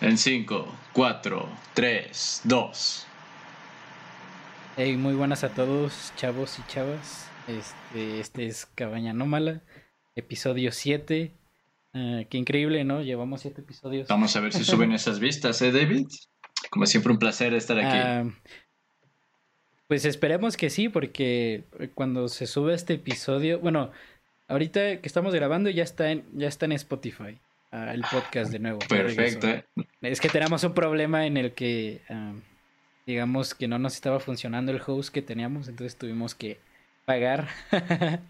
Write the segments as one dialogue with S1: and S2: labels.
S1: En 5, 4, 3, 2.
S2: Hey, muy buenas a todos, chavos y chavas. Este, este es Cabaña Anómala, episodio 7. Ah, qué increíble, ¿no? Llevamos 7 episodios.
S1: Vamos a ver si suben esas vistas, ¿eh, David? Como siempre, un placer estar aquí.
S2: Ah, pues esperemos que sí, porque cuando se sube este episodio, bueno, ahorita que estamos grabando ya está en, ya está en Spotify el podcast de nuevo.
S1: Perfecto.
S2: Es que tenemos un problema en el que, digamos, que no nos estaba funcionando el host que teníamos, entonces tuvimos que pagar.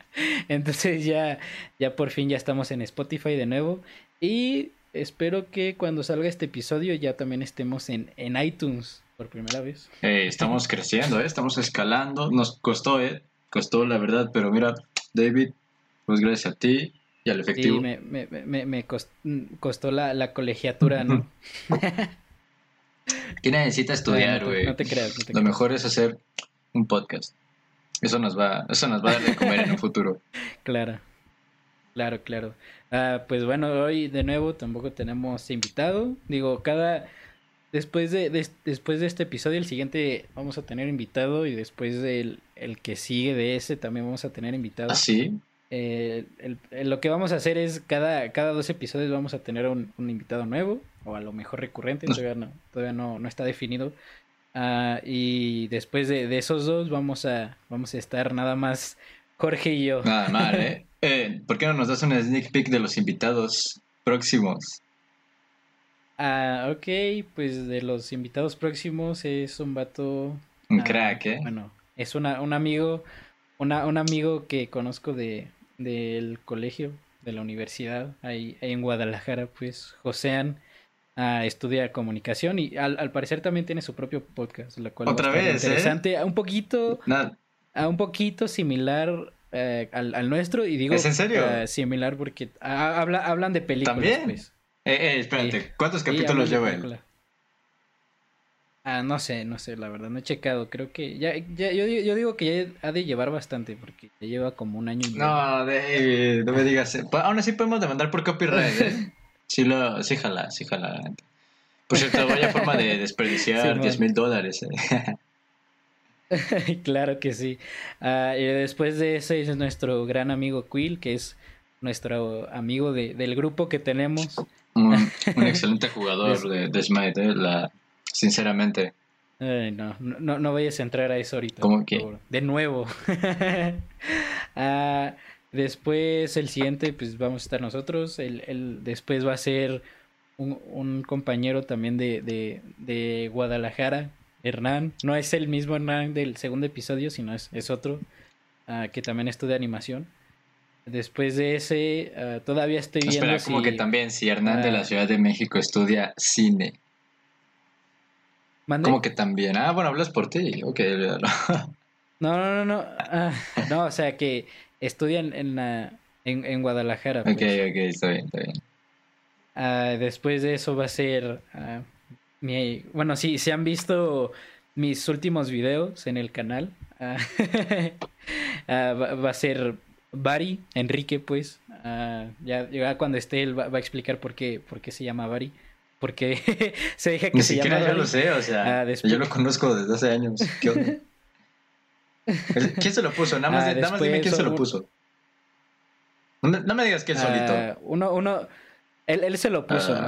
S2: entonces ya, ya por fin ya estamos en Spotify de nuevo. Y espero que cuando salga este episodio ya también estemos en, en iTunes por primera vez.
S1: Eh, estamos creciendo, ¿eh? estamos escalando. Nos costó, ¿eh? Costó la verdad, pero mira, David, pues gracias a ti y al efectivo.
S2: Sí, me, me, me, me costó, la, la, colegiatura, ¿no?
S1: ¿Quién necesita estudiar, güey?
S2: No, te creas.
S1: Lo mejor es hacer un podcast. Eso nos va, eso nos va a dar de comer en un futuro.
S2: Claro, claro, claro. Ah, pues bueno, hoy de nuevo tampoco tenemos invitado. Digo, cada después de, después de este episodio, el siguiente vamos a tener invitado y después del el que sigue de ese también vamos a tener invitado.
S1: ¿Ah, sí?
S2: Eh, lo que vamos a hacer es cada, cada dos episodios vamos a tener un, invitado nuevo o a lo mejor recurrente, todavía no, todavía no, no está definido. Ah, y después de, esos dos vamos a, vamos a estar nada más Jorge y yo.
S1: Nada mal, ¿eh? ¿eh? ¿Por qué no nos das una sneak peek de los invitados próximos?
S2: Ah, ok, pues de los invitados próximos es un vato...
S1: Un ah, crack, ¿eh?
S2: Bueno, es una, un amigo, una, un amigo que conozco de, del colegio, de la universidad, ahí, en Guadalajara, pues Josean ah, estudia comunicación y al, parecer también tiene su propio podcast, cual
S1: otra vez
S2: ¿eh? interesante, un poquito, a un poquito similar eh, al, nuestro y digo
S1: ¿Es en serio?
S2: Eh, similar porque habla, hablan de películas.
S1: ¿También?
S2: Pues.
S1: Eh, espérate, ¿cuántos capítulos lleva él?
S2: Ah, no sé, no sé, la verdad, no he checado. Creo que ya, ya yo, yo digo que ya ha de llevar bastante, porque ya lleva como un año y
S1: medio. No, David, no me digas. Aún así podemos demandar por copyright, ¿eh? Sí, lo, sí, jala, sí, jala. Por cierto, vaya forma de desperdiciar 10 mil dólares, ¿eh?
S2: claro que sí. Ah, y después de ese es nuestro gran amigo Quill, que es nuestro amigo de, del grupo que tenemos.
S1: Un, excelente jugador de, de Smite, ¿eh? la, sinceramente.
S2: no, no, no vayas a entrar a eso ahorita.
S1: ¿Cómo que?
S2: De nuevo. Ah, después, el siguiente, pues vamos a estar nosotros. El, el después va a ser un, un compañero también de, de, de, Guadalajara, Hernán. No es el mismo Hernán del segundo episodio, sino es, es otro, uh, que también estudia animación. Después de ese, uh, todavía estoy viendo.
S1: Espera, como que también, si Hernán de la Ciudad de México estudia cine. ¿Cómo que también? Ah, bueno, hablas por ti. Ok.
S2: no, no, no, no. Ah, no, o sea que estudian en, en, en Guadalajara. Pues.
S1: Ok, ok, está bien, está bien.
S2: Ah, después de eso va a ser. Ah, mi, bueno, sí, se han visto mis últimos videos en el canal. Va, va, a ser Bari, Enrique, pues. ya, ya, cuando esté él va, va, a explicar por qué, por qué se llama Bari porque se deja que
S1: Ni
S2: se
S1: siquiera yo lo sé, o sea, ah, yo lo conozco desde hace años. ¿Qué ¿Quién se lo puso? Nada más, ah, dime quién se lo puso. No me, digas que él solito.
S2: Ah, uno, uno, él, él se lo puso.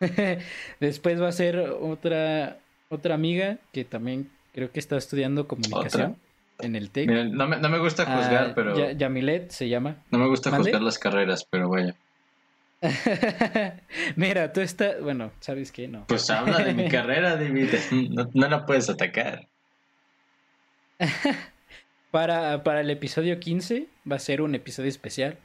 S2: después va a ser otra, otra amiga que también creo que está estudiando comunicación. En el TEC.
S1: no, me, no me gusta juzgar, pero.
S2: Yamilet se llama.
S1: No me gusta juzgar las carreras, pero vaya.
S2: Mira, tú estás. Bueno, ¿sabes qué? No.
S1: Pues habla de mi carrera, David. No, no la puedes atacar.
S2: para, para el episodio 15 va a ser un episodio especial.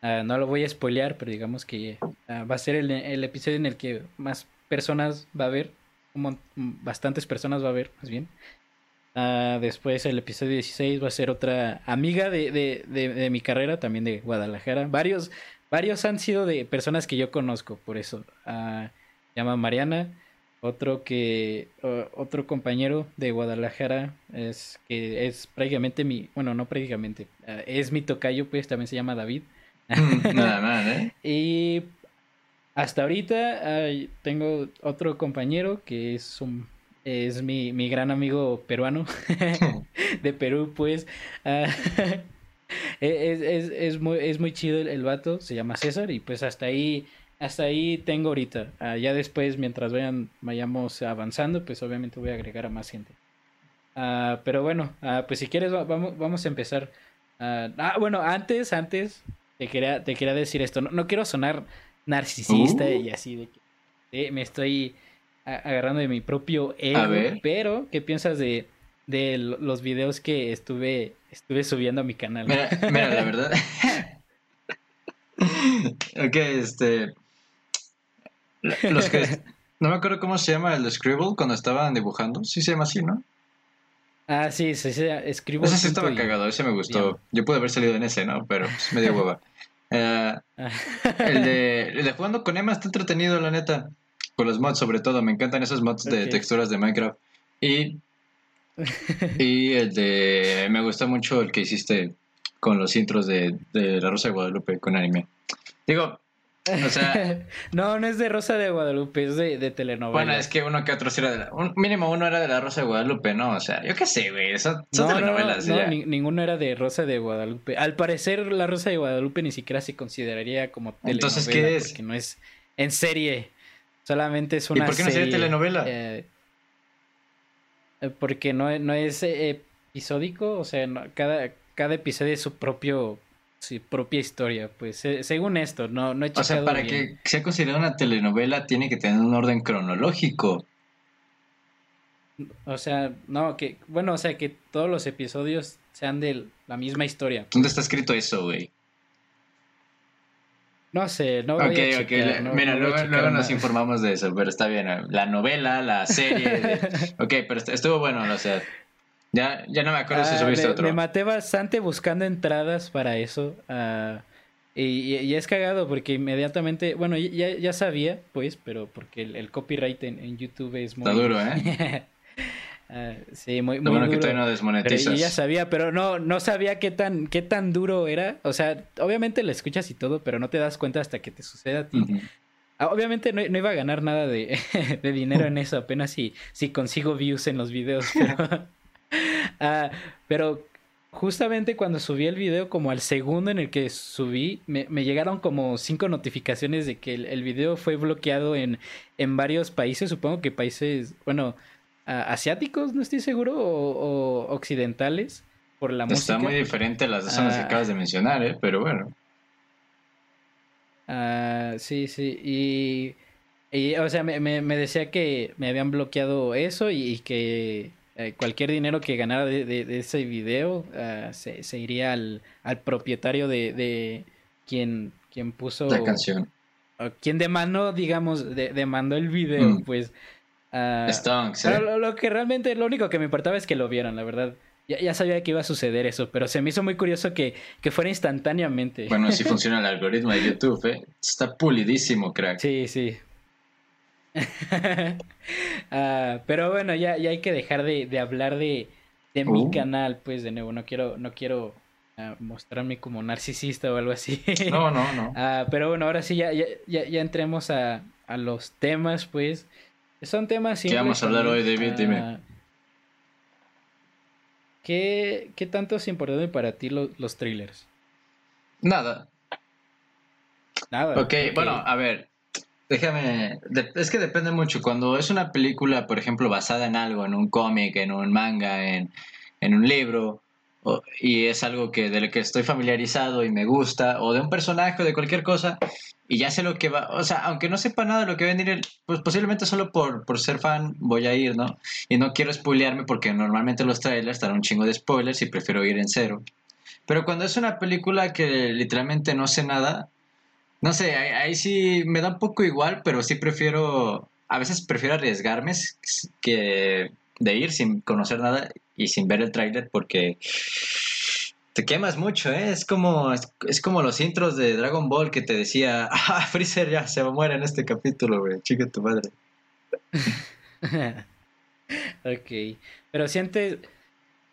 S2: Ah, no lo voy a spoilear, pero digamos que ah, va a ser el, el, episodio en el que más personas va a haber. bastantes personas va a haber, más bien. Uh, después el episodio 16 va a ser otra amiga de, de, de, de, mi carrera, también de Guadalajara. Varios, Varios han sido de personas que yo conozco, por eso. Uh, llama Mariana. Otro que. otro compañero de Guadalajara es que es prácticamente mi. Bueno, no prácticamente. Uh, es mi tocayo, pues también se llama David.
S1: Mm, nada más, ¿eh?
S2: y. hasta ahorita tengo otro compañero que es un es mi, mi gran amigo peruano de Perú, pues. Ah, es, es, es, muy, es muy chido el, vato, se llama César, y pues hasta ahí, hasta ahí tengo ahorita. Ah, ya después, mientras vayan, vayamos avanzando, pues obviamente voy a agregar a más gente. Ah, pero bueno, pues si quieres, vamos, vamos a empezar. ah, bueno, antes, antes, te quería, te quería decir esto. No, no quiero sonar narcisista uh. y así de que me estoy agarrando de mi propio ego. Pero, ¿qué piensas de, de los videos que estuve, estuve subiendo a mi canal?
S1: Mira, mira la verdad. ok, este. Los que. No me acuerdo cómo se llama el Scribble cuando estaban dibujando. Sí se llama así, ¿no?
S2: Ah, sí, sí, sí, Scribble.
S1: Ese sí estaba cagado, ese me gustó. Yo pude haber salido en ese, ¿no? Pero pues, me dio hueva. El, de, el de jugando con Emma está entretenido, la neta. Con los mods, sobre todo. Me encantan esos mods de texturas de Minecraft. Y. y el de. Me gusta mucho el que hiciste con los intros de, de La Rosa de Guadalupe con anime. Digo, o sea.
S2: no, no es de Rosa de Guadalupe, es de, de telenovela.
S1: Bueno, es que uno que otro era de la. Un, mínimo uno era de la Rosa de Guadalupe, ¿no? O sea, yo qué sé, güey. Son, son telenovelas.
S2: No, no, ninguno era de Rosa de Guadalupe. Al parecer, la Rosa de Guadalupe ni siquiera se consideraría como telenovela. Entonces, ¿qué es? Porque no es en serie. Solamente es una
S1: ¿Y por qué no sería telenovela? Eh,
S2: eh, porque no, no es eh, episódico, o sea, cada, cada episodio es su propio su propia historia, pues según esto, no, no he
S1: O sea, para que sea considerada una telenovela tiene que tener un orden cronológico.
S2: O sea, no, que, bueno, o sea, que todos los episodios sean de la misma historia.
S1: ¿Dónde está escrito eso, güey?
S2: No sé, no voy a
S1: checar, ok. Mira, luego, nos informamos de eso, pero está bien. La novela, la serie. ok, pero estuvo bueno, o sea. Ya, ya no me acuerdo si ah, subiste otro.
S2: Me maté bastante buscando entradas para eso. Uh, y, y, es cagado porque inmediatamente. Bueno, ya, ya sabía, pues, pero porque el, copyright en, en, YouTube es muy.
S1: Está duro, ¿eh?
S2: Ah, sí, muy, muy
S1: bueno
S2: duro.
S1: que todavía no desmonetizas.
S2: Pero yo ya sabía, pero no, no sabía qué tan, qué tan duro era. O sea, obviamente lo escuchas y todo, pero no te das cuenta hasta que te sucede a ti. Ah, obviamente no, no, iba a ganar nada de, de dinero en eso, apenas si, si consigo views en los videos. Pero, uh, pero justamente cuando subí el video, como al segundo en el que subí, me, me llegaron como cinco notificaciones de que el, el, video fue bloqueado en, en varios países, supongo que países, bueno, asiáticos, no estoy seguro, o, occidentales, por la música.
S1: Está muy diferente a las dos zonas que ah. acabas de mencionar, ¿eh? pero bueno.
S2: Ah, sí, sí, y, o sea, me, me, decía que me habían bloqueado eso y, que eh, cualquier dinero que ganara de, ese video ah, se, se, iría al, al propietario de, de quien, quien puso...
S1: La canción.
S2: quien demandó, digamos, demandó el video, mm. pues
S1: Uh,
S2: lo, que realmente, lo único que me importaba es que lo vieran, la verdad. Ya, ya sabía que iba a suceder eso, pero se me hizo muy curioso que, que fuera instantáneamente.
S1: Bueno, así funciona el algoritmo de YouTube, ¿eh? Está pulidísimo, crack.
S2: Sí, sí. uh, pero bueno, ya, ya hay que dejar de, de hablar de, de mi uh. canal, pues de nuevo. No quiero, no quiero uh, mostrarme como narcisista o algo así.
S1: no, no, no.
S2: pero bueno, ahora sí, ya, ya, ya, ya entremos a, a los temas, pues. Son temas
S1: simples. ¿Qué vamos a hablar hoy, David? Dime.
S2: ¿qué, ¿Qué tanto es importante para ti los trailers?
S1: Nada.
S2: Nada.
S1: Ok, okay. bueno, a ver. Déjame. Es que depende mucho. Cuando es una película, por ejemplo, basada en algo, en un cómic, en un manga, en, en un libro, y es algo que de lo que estoy familiarizado y me gusta, o de un personaje o de cualquier cosa, y ya sé lo que va, o sea, aunque no sepa nada de lo que va a venir, pues posiblemente solo por, por ser fan voy a ir, ¿no? Y no quiero spoilearme porque normalmente los trailers dan un chingo de spoilers y prefiero ir en cero. Pero cuando es una película que literalmente no sé nada, no sé, ahí, ahí sí me da un poco igual, pero sí prefiero, a veces prefiero arriesgarme que de ir sin conocer nada y sin ver el tráiler porque te quemas mucho, ¿eh? Es como, es, como los intros de Dragon Ball que te decía, ah, Freezer ya se va a morir en este capítulo, güey, chica tu madre.
S2: ok, pero sientes,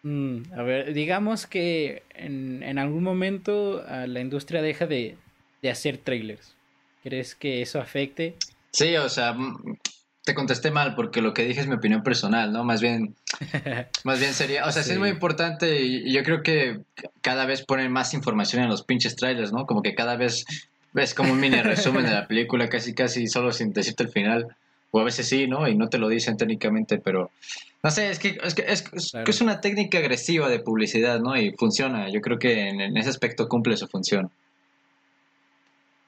S2: mm, a ver, digamos que en, en algún momento ah, la industria deja de, de hacer trailers. ¿Crees que eso afecte?
S1: Sí, o sea, te contesté mal porque lo que dije es mi opinión personal, ¿no? Más bien, más bien sería, o sea, sí. es muy importante y yo creo que cada vez ponen más información en los pinches trailers, ¿no? Como que cada vez ves como un mini resumen de la película, casi casi solo sin decirte el final. O a veces sí, ¿no? Y no te lo dicen técnicamente, pero no sé, es que es, que, es, es una técnica agresiva de publicidad, ¿no? Y funciona. Yo creo que en, en ese aspecto cumple su función.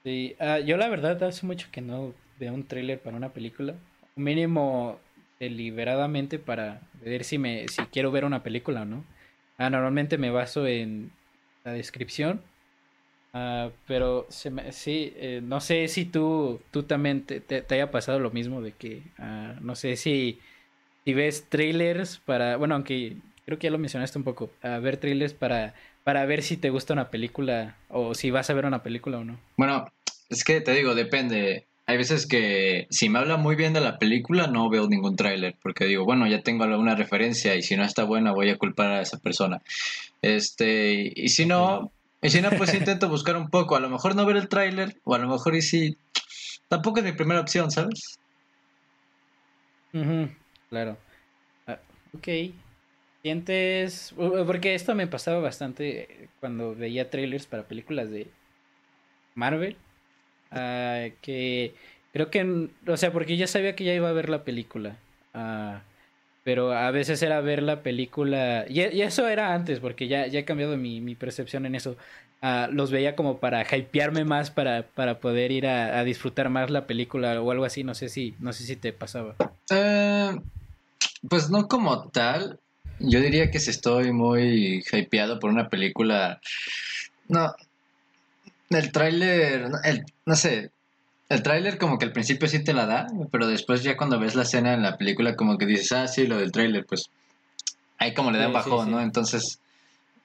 S2: Sí, uh, yo la verdad hace mucho que no veo un tráiler para una película mínimo deliberadamente para ver si me si quiero ver una película o no. Ah, normalmente me baso en la descripción. Ah, pero se me, sí, eh, no sé si tú, tú también te, te, haya pasado lo mismo de que, ah, no sé si, si ves trailers para, bueno, aunque creo que ya lo mencionaste un poco, a ver trailers para, para ver si te gusta una película o si vas a ver una película o no.
S1: Bueno, es que te digo, depende hay veces que si me habla muy bien de la película no veo ningún tráiler porque digo, bueno, ya tengo alguna referencia y si no está buena voy a culpar a esa persona. Este, y si no, y si no pues intento buscar un poco, a lo mejor no ver el tráiler o a lo mejor y si tampoco es mi primera opción, ¿sabes?
S2: Uh claro. Uh, ok. Sientes porque esto me pasaba bastante cuando veía trailers para películas de Marvel Uh, que creo que, o sea, porque ya sabía que ya iba a ver la película. Uh, pero a veces era ver la película. Y, y, eso era antes, porque ya, ya he cambiado mi, mi percepción en eso. Uh, los veía como para hypearme más, para, para poder ir a, a, disfrutar más la película o algo así. No sé si, no sé si te pasaba.
S1: Pues no como tal. Yo diría que si estoy muy hypeado por una película. No, el tráiler, el, no sé, el tráiler como que al principio sí te la da, pero después ya cuando ves la escena en la película como que dices, ah, sí, lo del tráiler, pues ahí como le dan sí, bajón, sí, sí. ¿no? Entonces,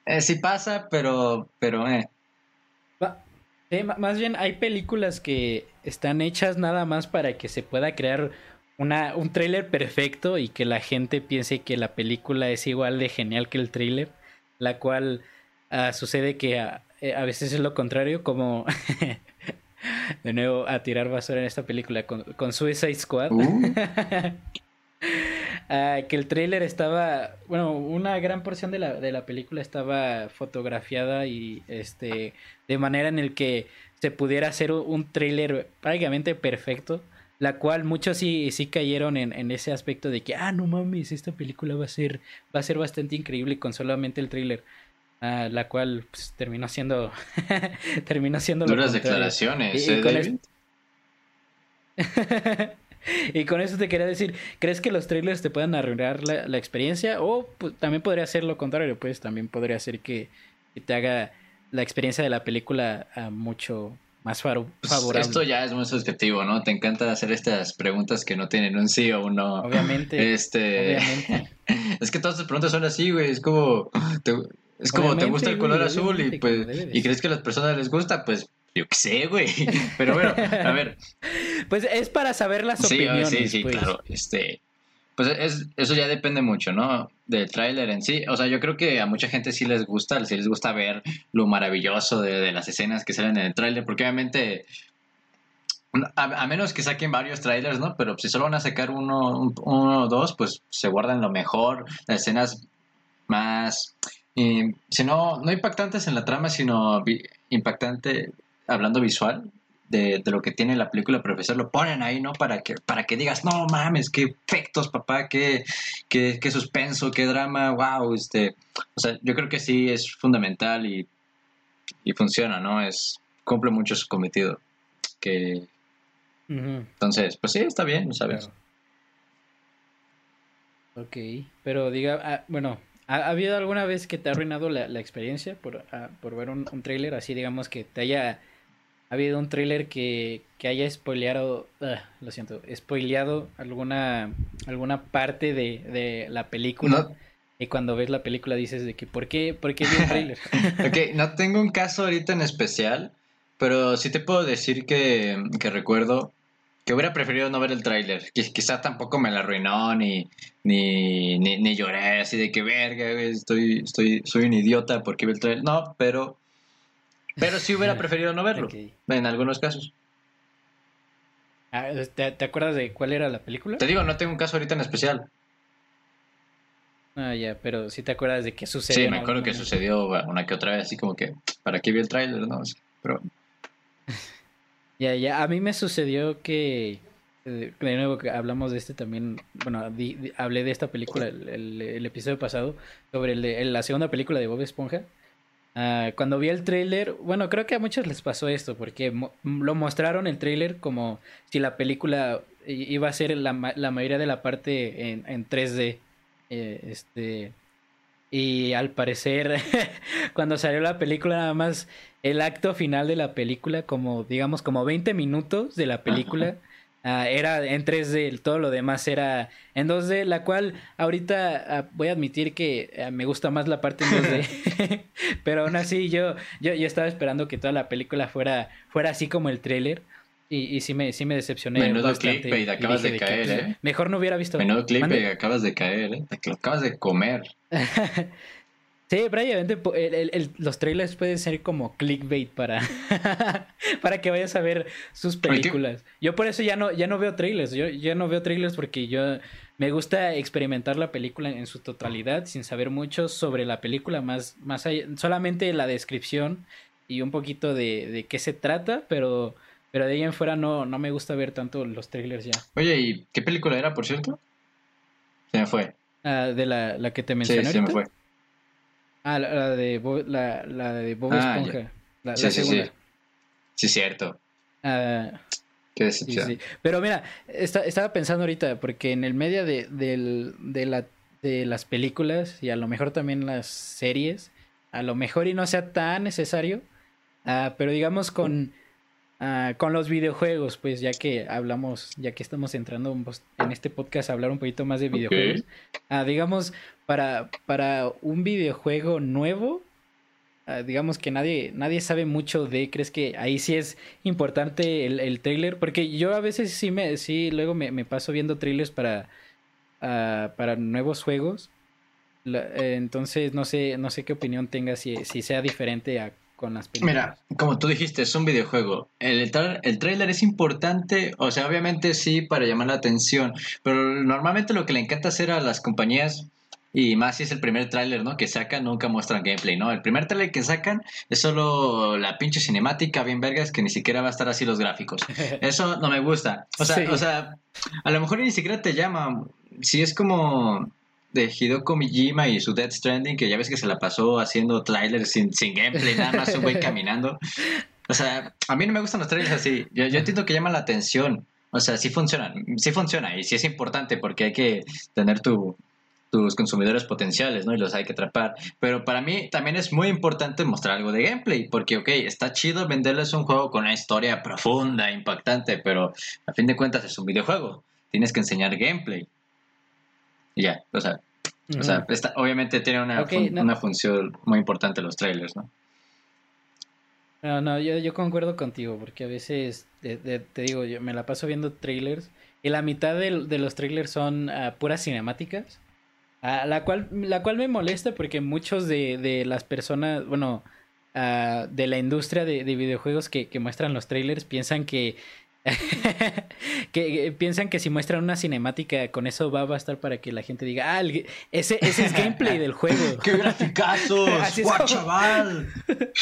S1: eh, sí pasa, pero, pero, eh.
S2: Sí, más bien hay películas que están hechas nada más para que se pueda crear una, un tráiler perfecto y que la gente piense que la película es igual de genial que el tráiler, la cual uh, sucede que uh, eh, a veces es lo contrario, como de nuevo a tirar basura en esta película con, con Suicide Squad. Uh. uh, que el trailer estaba, bueno, una gran porción de la, de la película estaba fotografiada y este de manera en el que se pudiera hacer un trailer prácticamente perfecto, la cual muchos sí, sí cayeron en, en, ese aspecto de que, ah, no mames, esta película va a ser, va a ser bastante increíble con solamente el trailer. Uh, la cual pues, terminó siendo terminó siendo
S1: duras declaraciones y, y, ¿eh, con David?
S2: y con eso te quería decir crees que los trailers te puedan arruinar la, la experiencia o pues, también podría ser lo contrario pues también podría ser que, que te haga la experiencia de la película uh, mucho más favorable.
S1: Pues esto ya es muy subjetivo, ¿no? Te encanta hacer estas preguntas que no tienen un sí o un no.
S2: Obviamente.
S1: Este. Obviamente. es que todas tus preguntas son así, güey. Es como. Es como te gusta el color güey, azul y pues y crees que a las personas les gusta, pues yo qué sé, güey. Pero bueno, a ver.
S2: Pues es para saber las
S1: sí,
S2: opiniones.
S1: Sí, sí,
S2: pues.
S1: claro. Este, pues es, eso ya depende mucho, ¿no? Del tráiler en sí. O sea, yo creo que a mucha gente sí les gusta, sí les gusta ver lo maravilloso de, de las escenas que salen en el tráiler, porque obviamente a, a, menos que saquen varios trailers, ¿no? Pero si solo van a sacar uno, uno o dos, pues se guardan lo mejor, las escenas más y, si no, no impactantes en la trama, sino vi, impactante hablando visual de, de, lo que tiene la película, profesor, lo ponen ahí, ¿no? Para que, para que digas, no mames, qué efectos, papá, qué, qué, qué suspenso, qué drama, wow, este, o sea, yo creo que sí es fundamental y, y funciona, ¿no? Es, cumple mucho su cometido. Que, uh -huh. entonces, pues sí, está bien, ¿sabes?
S2: Claro. Ok, pero diga, ah, bueno, ¿Ha, habido alguna vez que te ha arruinado la, la experiencia por, uh, por ver un, un tráiler? Así, digamos, que te haya ha habido un tráiler que, que haya spoileado, uh, lo siento, spoileado alguna, alguna parte de, de la película. No. Y cuando ves la película dices de que, ¿por qué, por qué vi un tráiler?
S1: ok, no tengo un caso ahorita en especial, pero sí te puedo decir que, que recuerdo que hubiera preferido no ver el tráiler. Quizá tampoco me la arruinó, ni, ni, ni, ni, lloré así de que verga, estoy, estoy, soy un idiota porque vi el tráiler. No, pero, pero sí hubiera preferido no verlo, okay. en algunos casos.
S2: Ah, ¿te, ¿Te acuerdas de cuál era la película?
S1: Te digo, no tengo un caso ahorita en especial.
S2: Ah, ya, pero sí te acuerdas de qué sucedió.
S1: Sí, me acuerdo que sucedió una que otra vez, así como que, ¿para qué vi el tráiler? No, pero...
S2: Ya, ya, a mí me sucedió que, eh, de nuevo que hablamos de este también, bueno, hablé de esta película el, episodio pasado, sobre el la segunda película de Bob Esponja. Uh, cuando vi el tráiler, bueno, creo que a muchos les pasó esto, porque lo mostraron el tráiler como si la película iba a ser la, la mayoría de la parte en, en 3D. Eh, este. Y al parecer, cuando salió la película, nada más el acto final de la película, como digamos, como 20 minutos de la película, ah, era en 3D, todo lo demás era en 2D, la cual ahorita ah, voy a admitir que ah, me gusta más la parte en 2D, pero aún así yo, yo, yo, estaba esperando que toda la película fuera, fuera así como el trailer. Y, y sí, me, sí me decepcioné.
S1: Menudo clickbait, acabas de caer, ¿eh?
S2: Mejor no hubiera visto.
S1: Menudo clickbait, acabas de caer, ¿eh? Te lo acabas de comer.
S2: sí, prácticamente los trailers pueden ser como clickbait para, para que vayas a ver sus películas. Yo por eso ya no, ya no veo trailers. Yo ya no veo trailers porque yo me gusta experimentar la película en su totalidad sin saber mucho sobre la película, más, más allá, solamente la descripción y un poquito de, de qué se trata, pero pero de ahí en fuera no, no me gusta ver tanto los trailers ya.
S1: Oye, ¿y qué película era, por cierto? Se me fue.
S2: Ah, de la, la que te mencioné.
S1: Sí, se me fue.
S2: Ah, la, de Bob, la, la de Bob ah, Esponja. La, sí, sí,
S1: sí. Sí, cierto.
S2: Ah,
S1: qué decepción.
S2: Sí, Pero mira, estaba pensando ahorita, porque en el medio de, de, la, de las películas y a lo mejor también las series, a lo mejor y no sea tan necesario, pero digamos con Ah, con los videojuegos, pues ya que hablamos, ya que estamos entrando en este podcast a hablar un poquito más de videojuegos, ah, digamos, para, para un videojuego nuevo, ah, digamos que nadie, nadie sabe mucho de, ¿crees que ahí sí es importante el, el trailer? Porque yo a veces sí, me, sí luego me, paso viendo trailers para, para nuevos juegos. Eh, entonces no sé, no sé qué opinión tenga si, si sea diferente a
S1: Mira, como tú dijiste, es un videojuego. El, el trailer es importante, o sea, obviamente sí, para llamar la atención, pero normalmente lo que le encanta hacer a las compañías y más si es el primer tráiler, ¿no? Que sacan, nunca muestran gameplay, ¿no? El primer tráiler que sacan es solo la pinche cinemática bien vergas que ni siquiera va a estar así los gráficos. Eso no me gusta. O sea, o sea, a lo mejor ni siquiera te llama. Si es como de Hideo Mijima y su Dead Stranding, que ya ves que se la pasó haciendo trailers sin, sin gameplay, nada más un güey caminando. O sea, a mí no me gustan los trailers así. Yo, yo entiendo que llama la atención. O sea, sí funcionan, sí funciona y sí es importante porque hay que tener tu, tus consumidores potenciales, ¿no? Y los hay que atrapar. Pero para mí también es muy importante mostrar algo de gameplay, porque, ok, está chido venderles un juego con una historia profunda, impactante, pero a fin de cuentas es un videojuego. Tienes que enseñar gameplay ya, o sea, o sea obviamente tiene una, una función muy importante los trailers, ¿no?
S2: No, no, yo, yo concuerdo contigo, porque a veces, te digo, yo me la paso viendo trailers y la mitad de, los trailers son uh, puras cinemáticas, uh, la, cual, la cual me molesta porque muchos de, de las personas, bueno, uh, de la industria de, de videojuegos que, que, muestran los trailers piensan que que, piensan que si muestran una cinemática con eso va a bastar para que la gente diga, ah, ese, ese es gameplay del juego.
S1: ¡Qué graficazos! chaval!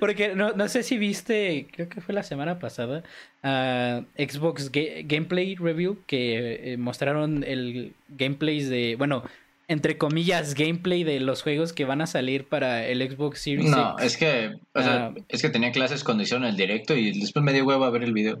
S2: Porque no, no, sé si viste, creo que fue la semana pasada, uh, Xbox Gameplay Review, que eh, mostraron el gameplay de, bueno, entre comillas, gameplay de los juegos que van a salir para el Xbox Series
S1: No, es que, o sea, ah. es que tenía clases cuando hicieron el directo y después me dio huevo a ver el video.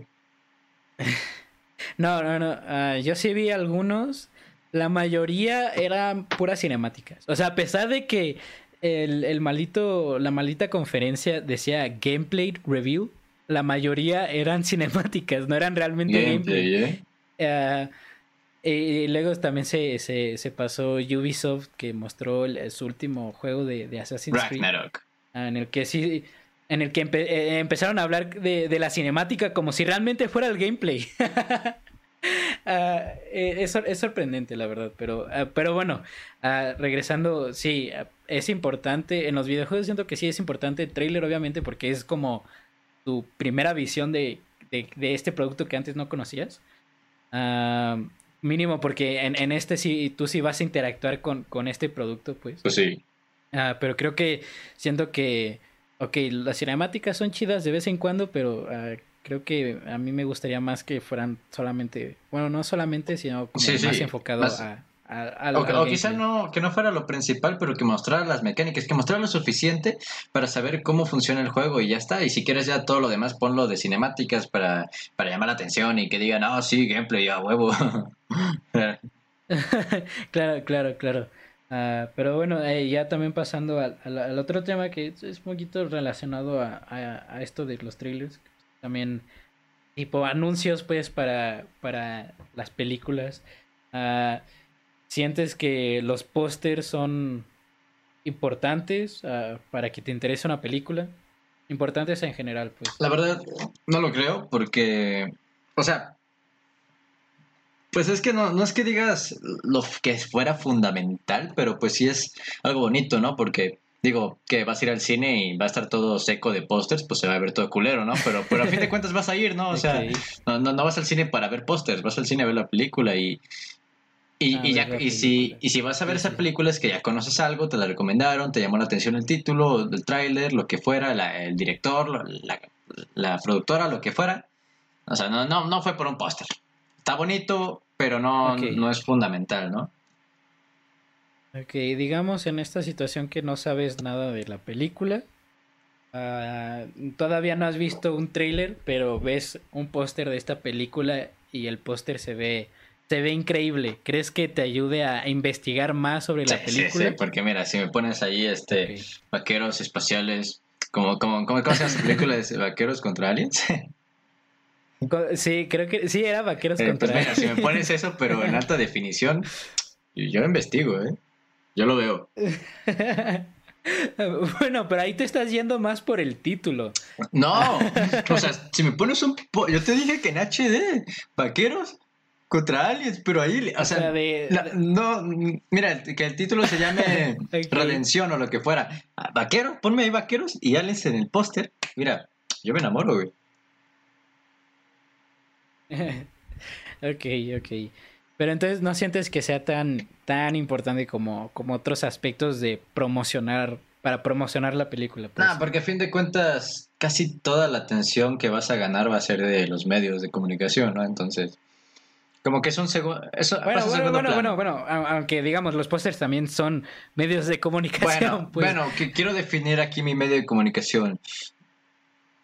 S2: no, no, no. Ah, yo sí vi algunos. La mayoría eran puras cinemáticas. O sea, a pesar de que el, el malito, la maldita conferencia decía gameplay review, la mayoría eran cinemáticas, no eran realmente gameplay. ¿eh? Ah, y luego también se, se, se, pasó Ubisoft que mostró su último juego de, de Assassin's Creed. En el que sí. En el que eh, empezaron a hablar de, de, la cinemática como si realmente fuera el gameplay. Ah, eh, es, es, sorprendente, la verdad. Pero, ah, pero bueno, uh, regresando, sí, es importante. En los videojuegos siento que sí es importante el trailer, obviamente, porque es como tu primera visión de de, este producto que antes no conocías. Ah, mínimo porque en, en, este sí, tú sí vas a interactuar con, con este producto, pues.
S1: Pues sí.
S2: Ah, pero creo que siento que, ok, las cinemáticas son chidas de vez en cuando, pero uh, creo que a mí me gustaría más que fueran solamente, bueno, no solamente, sino como más enfocado a,
S1: o, quizá no, que no fuera lo principal, pero que mostrara las mecánicas, que mostrara lo suficiente para saber cómo funciona el juego y ya está. Y si quieres ya todo lo demás, ponlo de cinemáticas para, para llamar la atención y que digan, ah, sí, gameplay, a huevo.
S2: claro, claro, claro. Ah, pero bueno, eh, ya también pasando al, otro tema que es, un poquito relacionado a, a, esto de los trailers. También tipo anuncios pues para, para las películas. Uh, ¿Sientes que los pósters son importantes uh, para que te interese una película? Importantes en general, pues.
S1: La verdad, no lo creo porque, o sea, pues es que no, no es que digas lo que fuera fundamental, pero pues sí es algo bonito, ¿no? Porque digo, que vas a ir al cine y va a estar todo seco de pósters, pues se va a ver todo culero, ¿no? Pero, pero a fin de cuentas vas a ir, ¿no? O sea, no, no, no, vas al cine para ver pósters, vas al cine a ver la película y, y, y, ya, y, si, y si vas a ver esa película es que ya conoces algo, te la recomendaron, te llamó la atención el título, el tráiler, lo que fuera, la, el director, la, la, productora, lo que fuera. O sea, no, no, no fue por un póster. Está bonito, pero no, no es fundamental, ¿no?
S2: Ok, digamos en esta situación que no sabes nada de la película. Ah, todavía no has visto un tráiler, pero ves un póster de esta película y el póster se ve se ve increíble. ¿Crees que te ayude a investigar más sobre la película?
S1: Sí, sí, porque mira, si me pones ahí este vaqueros espaciales, como, como, ¿cómo se llama esa película de vaqueros contra aliens?
S2: Sí, creo que sí, era vaqueros
S1: eh,
S2: contra
S1: pues mira, si me pones eso, pero en alta definición, yo lo investigo, ¿eh? Yo lo veo.
S2: bueno, pero ahí te estás yendo más por el título.
S1: No, o sea, si me pones un... Yo te dije que en HD, vaqueros contra aliens, pero ahí, o, sea, no, mira, que el título se llame Redención o lo que fuera. Ah, Vaquero, ponme ahí vaqueros y aliens en el póster. Mira, yo me enamoro, güey.
S2: ok, ok. Pero entonces no sientes que sea tan, tan importante como, como otros aspectos de promocionar, para promocionar la película.
S1: Pues. No, porque a fin de cuentas, casi toda la atención que vas a ganar va a ser de los medios de comunicación, ¿no? Entonces, como que es un segundo.
S2: Bueno, bueno, bueno, bueno, bueno, aunque digamos, los pósters también son medios de comunicación.
S1: Bueno, pues. bueno que quiero definir aquí mi medio de comunicación: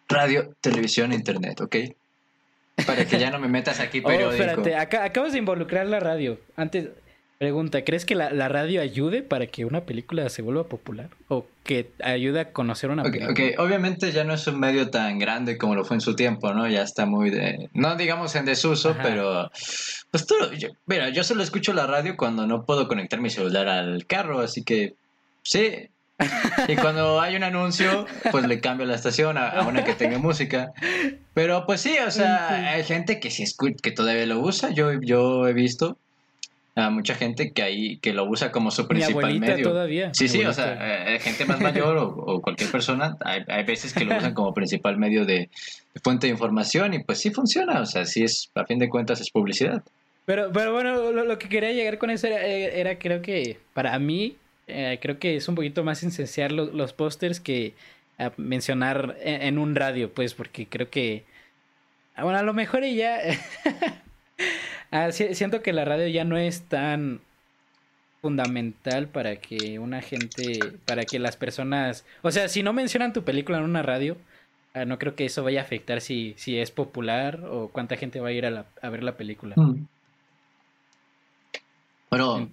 S1: radio, televisión, internet, ¿ok? Para que ya no me metas aquí oh, periódico.
S2: Oh, espérate, acabas de involucrar la radio. Antes, Pregunta, ¿crees que la, la, radio ayude para que una película se vuelva popular? ¿O que ayude a conocer una película?
S1: Ok, obviamente ya no es un medio tan grande como lo fue en su tiempo, ¿no? Ya está muy de... No digamos en desuso, pero... Pues tú, yo, mira, yo solo escucho la radio cuando no puedo conectar mi celular al carro, así que sí. Y cuando hay un anuncio, pues le cambio la estación a, a una que tenga música. Pero pues sí, o sea, hay gente que sí escucha, que todavía lo usa, yo, yo he visto a mucha gente que ahí que lo usa como su principal medio.
S2: todavía.
S1: Sí, sí, o sea, eh, eh, gente más mayor o, cualquier persona, hay, hay, veces que lo usan como principal medio de, fuente de información y pues sí funciona, o sea, sí es, a fin de cuentas es publicidad.
S2: Pero, pero bueno, lo, que quería llegar con eso era, eh, creo que, para mí, creo que es un poquito más esencial los, los pósters que mencionar en, un radio, pues, porque creo que, bueno, a lo mejor ella... Ah, siento que la radio ya no es tan fundamental para que una gente, para que las personas, o sea, si no mencionan tu película en una radio, ah, no creo que eso vaya a afectar si, si es popular o cuánta gente va a ir a, a ver la película. Mm.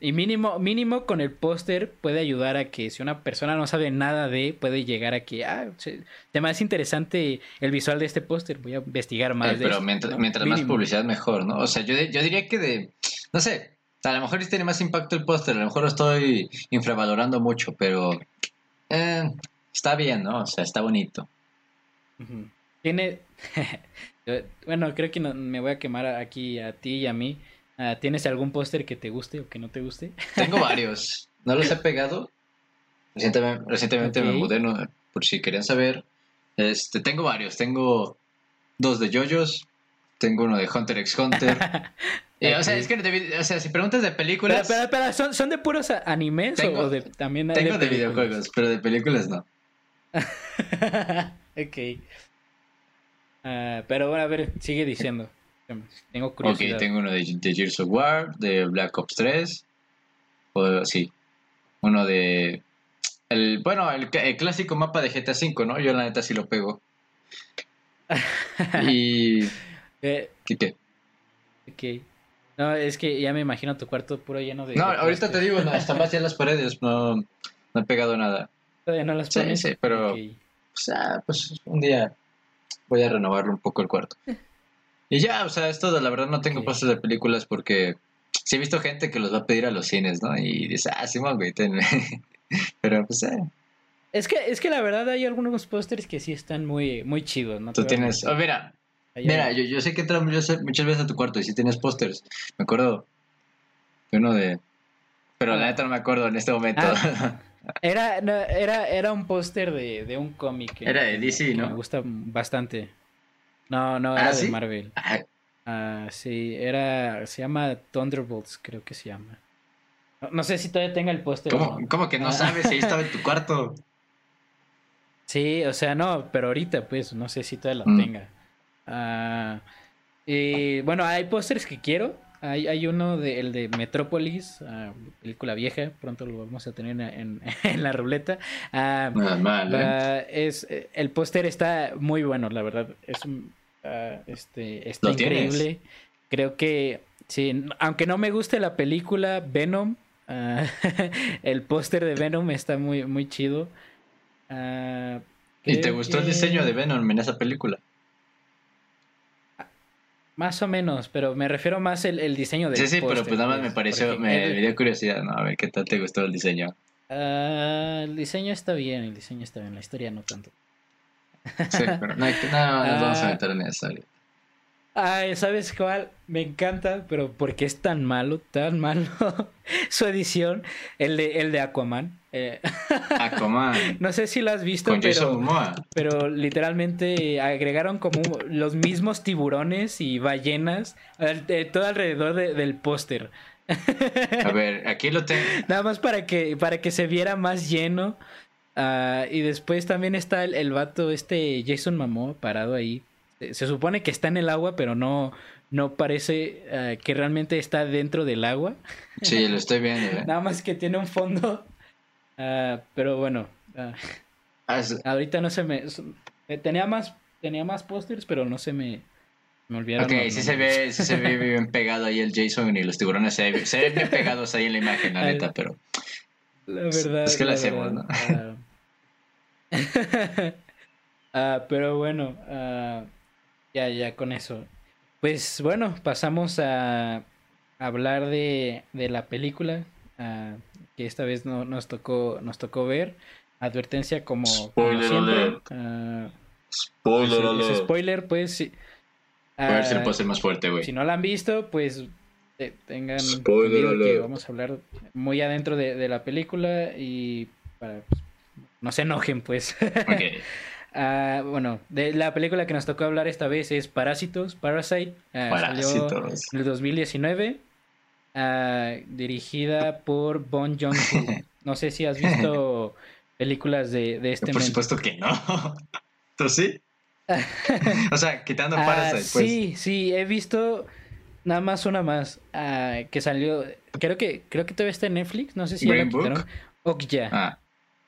S2: Y mínimo, mínimo con el póster puede ayudar a que si una persona no sabe nada de, puede llegar a que, ah, se, me hace interesante el visual de este póster, voy a investigar más.
S1: Eh, pero mientras, mientras más publicidad mejor, ¿no? O sea, yo, yo diría que de, no sé, a lo mejor tiene más impacto el póster, a lo mejor lo estoy infravalorando mucho, pero eh, está bien, ¿no? O sea, está bonito.
S2: Tiene, bueno, creo que me voy a quemar aquí a ti y a mí. Ah, ¿Tienes algún póster que te guste o que no te guste?
S1: Tengo varios. No los he pegado. Recientemente, me mudé, por si querían saber. Este, tengo varios. Tengo dos de JoJo's, tengo uno de Hunter x Hunter. Eh, o sea, es que o sea, si preguntas de películas.
S2: Pero, pero, pero ¿son, ¿son, de puros animes o de también
S1: Tengo de, videojuegos, pero de películas no.
S2: ok. Uh, pero bueno, a ver, sigue diciendo. Tengo curiosidad.
S1: Ok, tengo uno de, de Gears of War, de Black Ops 3. O, sí. Uno de. El, bueno, el, el, clásico mapa de GTA V, ¿no? Yo la neta sí lo pego. y.
S2: Eh,
S1: ¿Qué qué?
S2: Ok. No, es que ya me imagino tu cuarto puro lleno de.
S1: No, ahorita te digo, no, están vacías las paredes, no, no he pegado nada.
S2: Todavía no las
S1: pones. Sí, sí, pero. Pues, ah, pues un día voy a renovarlo un poco el cuarto. Y ya, o sea, esto de la verdad no tengo sí. de películas porque sí he visto gente que los va a pedir a los cines, ¿no? Y dice, ah, sí, güey, tenme. pero pues, eh.
S2: Es que, es que la verdad hay algunos pósters que sí están muy, muy chidos, ¿no?
S1: Tú tienes. Oh, mira, Mira, yo, yo sé que entras muchas veces a tu cuarto y si tienes pósters. Me acuerdo de uno de. Pero la ah. neta no me acuerdo en este momento.
S2: Ah, era, era, era un póster de, de un cómic.
S1: Era de DC, ¿no?
S2: Me gusta bastante. No, no, era de Marvel. Ah, sí, era. Se llama Thunderbolts, creo que se llama. No, sé si todavía tenga el póster.
S1: ¿Cómo, ¿Cómo, que no sabes si estaba en tu cuarto?
S2: Sí, o sea, no, pero ahorita, pues, no sé si todavía lo mm. tenga. Uh, y bueno, hay pósters que quiero. Hay, hay uno de, el de Metrópolis, uh, película vieja, pronto lo vamos a tener en, en la ruleta. Uh,
S1: mal, ¿eh?
S2: es, el póster está muy bueno, la verdad. Es este, está increíble. Creo que, sí, aunque no me guste la película Venom, el póster de Venom está muy, muy chido.
S1: ¿Y te gustó el diseño de Venom en esa película?
S2: Más o menos, pero me refiero más el, el diseño de
S1: Sí, sí, pero pues nada más me pues, pareció, me, dio curiosidad, ¿no? A ver qué tal te gustó el diseño.
S2: El diseño está bien, el diseño está bien, la historia no tanto.
S1: Sí, pero no, hay que, no nos vamos a ah. meter en eso.
S2: Ay, ¿sabes cuál? Me encanta, pero porque es tan malo, tan malo su edición, el de, el de Aquaman. Eh,
S1: Aquaman.
S2: no sé si lo has visto, pero, pero literalmente agregaron como los mismos tiburones y ballenas todo alrededor del póster.
S1: A ver, aquí lo tengo.
S2: Nada más para que, para que se viera más lleno. Uh, y después también está el, el vato, este Jason Momoa, parado ahí se supone que está en el agua, pero no, no parece uh, que realmente está dentro del agua.
S1: Sí, lo estoy viendo. ¿eh?
S2: Nada más que tiene un fondo. Uh, pero bueno. Ahorita no se me. Tenía más, tenía más pósters, pero no se me. Me olvidaron.
S1: Ok, sí se, ve, sí se ve bien pegado ahí el Jason y los tiburones se, ven, bien pegados ahí en la imagen, la neta, pero.
S2: La verdad.
S1: Es que lo hacemos, ¿no?
S2: pero bueno. Ya, ya, con eso. Pues bueno, pasamos a hablar de, de la película que esta vez no, nos tocó nos tocó ver. Advertencia como,
S1: spoiler
S2: siempre.
S1: spoiler
S2: pues, spoiler, pues sí.
S1: a ver si puede ser más fuerte, güey.
S2: Si no la han visto, pues eh, tengan
S1: spoiler
S2: que vamos a hablar muy adentro de, de la película y para pues, no se enojen, pues.
S1: Okay.
S2: Uh, bueno, de la película que nos tocó hablar esta vez es Parásitos, Parasite. Uh,
S1: Parásitos.
S2: Salió en el 2019. Uh, dirigida por Bon Joon-ho. No sé si has visto películas de, de este
S1: Por supuesto que no. ¿Tú sí? o sea, quitando Parasite, pues.
S2: Sí, sí, he visto nada más una más que salió. Creo que creo que todavía está en Netflix. No sé si
S1: Green la Book?
S2: Okja.
S1: Ah.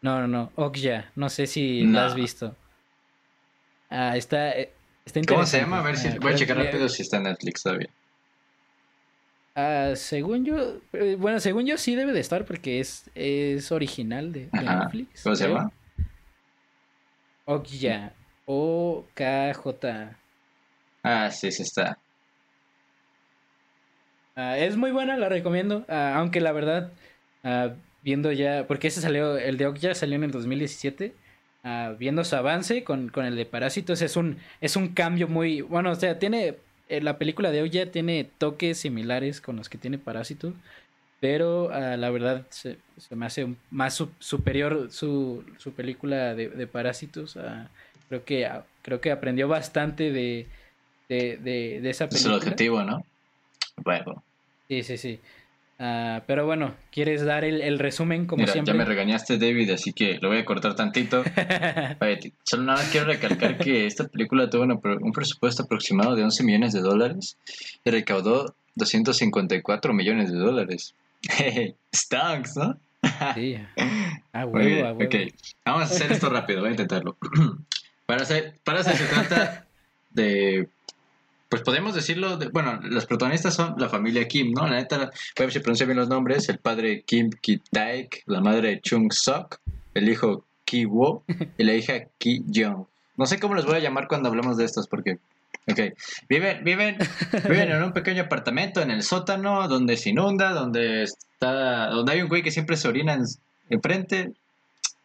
S2: No, no, no. Okja. No sé si no. la has visto. Ah, está, eh, está
S1: ¿Cómo se llama? A ver si. Ah, voy a checar rápido si está en Netflix todavía.
S2: Ah, según yo. Eh, bueno, según yo sí debe de estar porque es, es original de, de Netflix.
S1: ¿Cómo se llama?
S2: Okja. O-K-J.
S1: Ah, sí, sí está.
S2: Uh, es muy buena, la recomiendo. Uh, aunque la verdad, uh, viendo ya. Porque ese salió. El de Okja salió en el 2017 uh, viendo su avance con, con, el de Parásitos, es un, es un cambio muy, bueno, o sea, tiene, eh, la película de ya tiene toques similares con los que tiene Parásitos, pero uh, la verdad se, se, me hace más su, superior su, su película de, de Parásitos, uh, creo, que, creo que aprendió bastante de, de, de, de esa
S1: Es el
S2: película.
S1: objetivo, ¿no? Bueno,
S2: Sí, sí, sí. Ah, pero bueno, ¿quieres dar el, el resumen como
S1: mira,
S2: siempre?
S1: ya me regañaste, David, así que lo voy a cortar tantito. Oye, solo nada más quiero recalcar que esta película tuvo una un presupuesto aproximado de 11 millones de dólares y recaudó 254 millones de dólares. Stonks, ¿no?
S2: sí. A
S1: bien,
S2: huevo, a huevo.
S1: ok. Vamos a hacer esto rápido, voy a intentarlo. para hacer, para hacer se trata de. Pues podemos decirlo, de- bueno, los protagonistas son la familia Kim, ¿no? La neta, voy a ver si pronuncio bien los nombres: el padre Kim Ki-taek, la madre Chung Sok, el hijo Ki Wo y la hija Ki Jong. No sé cómo les voy a llamar cuando hablemos de estos, porque. Ok, viven, viven, viven en un pequeño apartamento en el sótano donde se inunda, donde está, donde hay un güey que siempre se orina en, enfrente.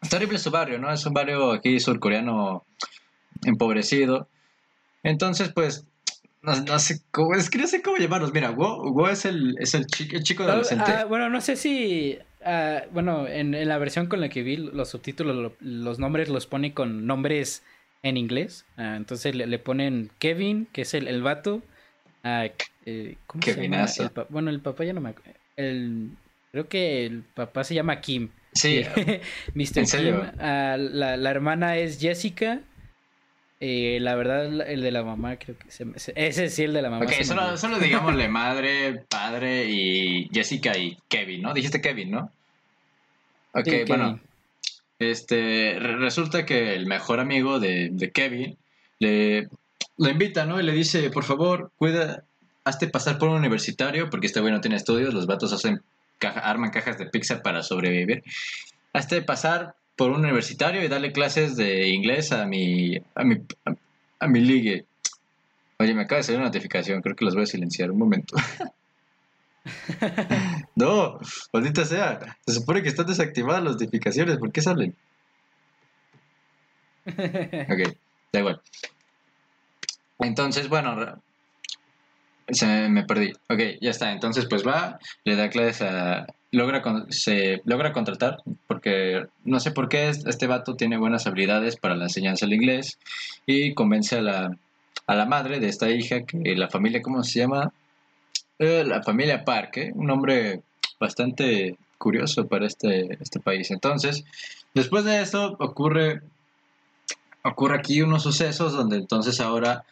S1: Está horrible su barrio, ¿no? Es un barrio aquí surcoreano empobrecido. Entonces, pues, no, no sé cómo, es que no sé cómo llamarlos. Mira, Wo, Wo es el, es el, chi- el chico
S2: Ah,
S1: adolescente.
S2: ah, bueno, no sé si. ah, bueno, en, en la versión con la que vi los subtítulos, lo- los nombres los pone con nombres en inglés. Entonces le, le ponen Kevin, que es el, el vato. Eh, ¿Cómo se llama?
S1: Kevinazo.
S2: El bueno, el papá ya no me acuerdo. El, creo que el papá se llama Kim.
S1: sí,
S2: Mr.
S1: ¿En serio?
S2: Kim. La, la hermana es Jessica. Eh, la verdad, el de la mamá, creo que se ese sí, el de la mamá.
S1: ok, solo, solo digámosle madre, padre y Jessica y Kevin, ¿no? Dijiste Kevin, ¿no? Ok,
S2: Sí,
S1: bueno. Este, re- resulta que el mejor amigo de, de Kevin le, le invita, ¿no? Y le dice, por favor, cuida, hazte pasar por un universitario, porque este güey no tiene estudios, los vatos hacen caja- arman cajas de pizza para sobrevivir. Hazte pasar por un universitario y darle clases de inglés a mi, a mi, a, mi ligue. Oye, me acaba de salir una notificación, creo que los voy a silenciar un momento. No, maldita sea. Se supone que están desactivadas las notificaciones. ¿Por qué salen? Ok, da igual. Entonces, bueno, se me perdí. Ok, ya está. Entonces, pues va, le da clases a... Logra se logra contratar porque no sé por qué es- este vato tiene buenas habilidades para la enseñanza del inglés y convence a la, a la madre de esta hija que la familia, ¿cómo se llama? Eh, la familia Park, ¿eh? un nombre bastante curioso para este, este país. Entonces, después de esto ocurre, ocurre aquí unos sucesos donde entonces ahora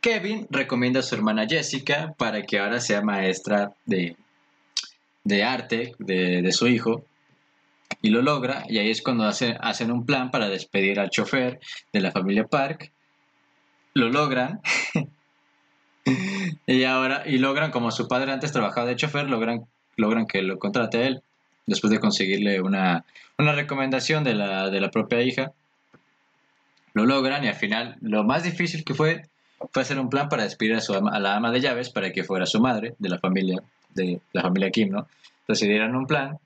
S1: Kevin recomienda a su hermana Jessica para que ahora sea maestra de, de arte de, de su hijo. Y lo logra, y ahí es cuando hace- hacen un plan para despedir al chofer de la familia Park. Lo logran. y ahora, y logran, como su padre antes trabajaba de chofer, logran, logran que lo contrate a él, después de conseguirle una, una recomendación de la, de la propia hija. Lo logran y al final lo más difícil que fue fue hacer un plan para despedir a, su a la ama de llaves para que fuera su madre de la familia de la familia Kim, ¿no? Entonces dieron un plan.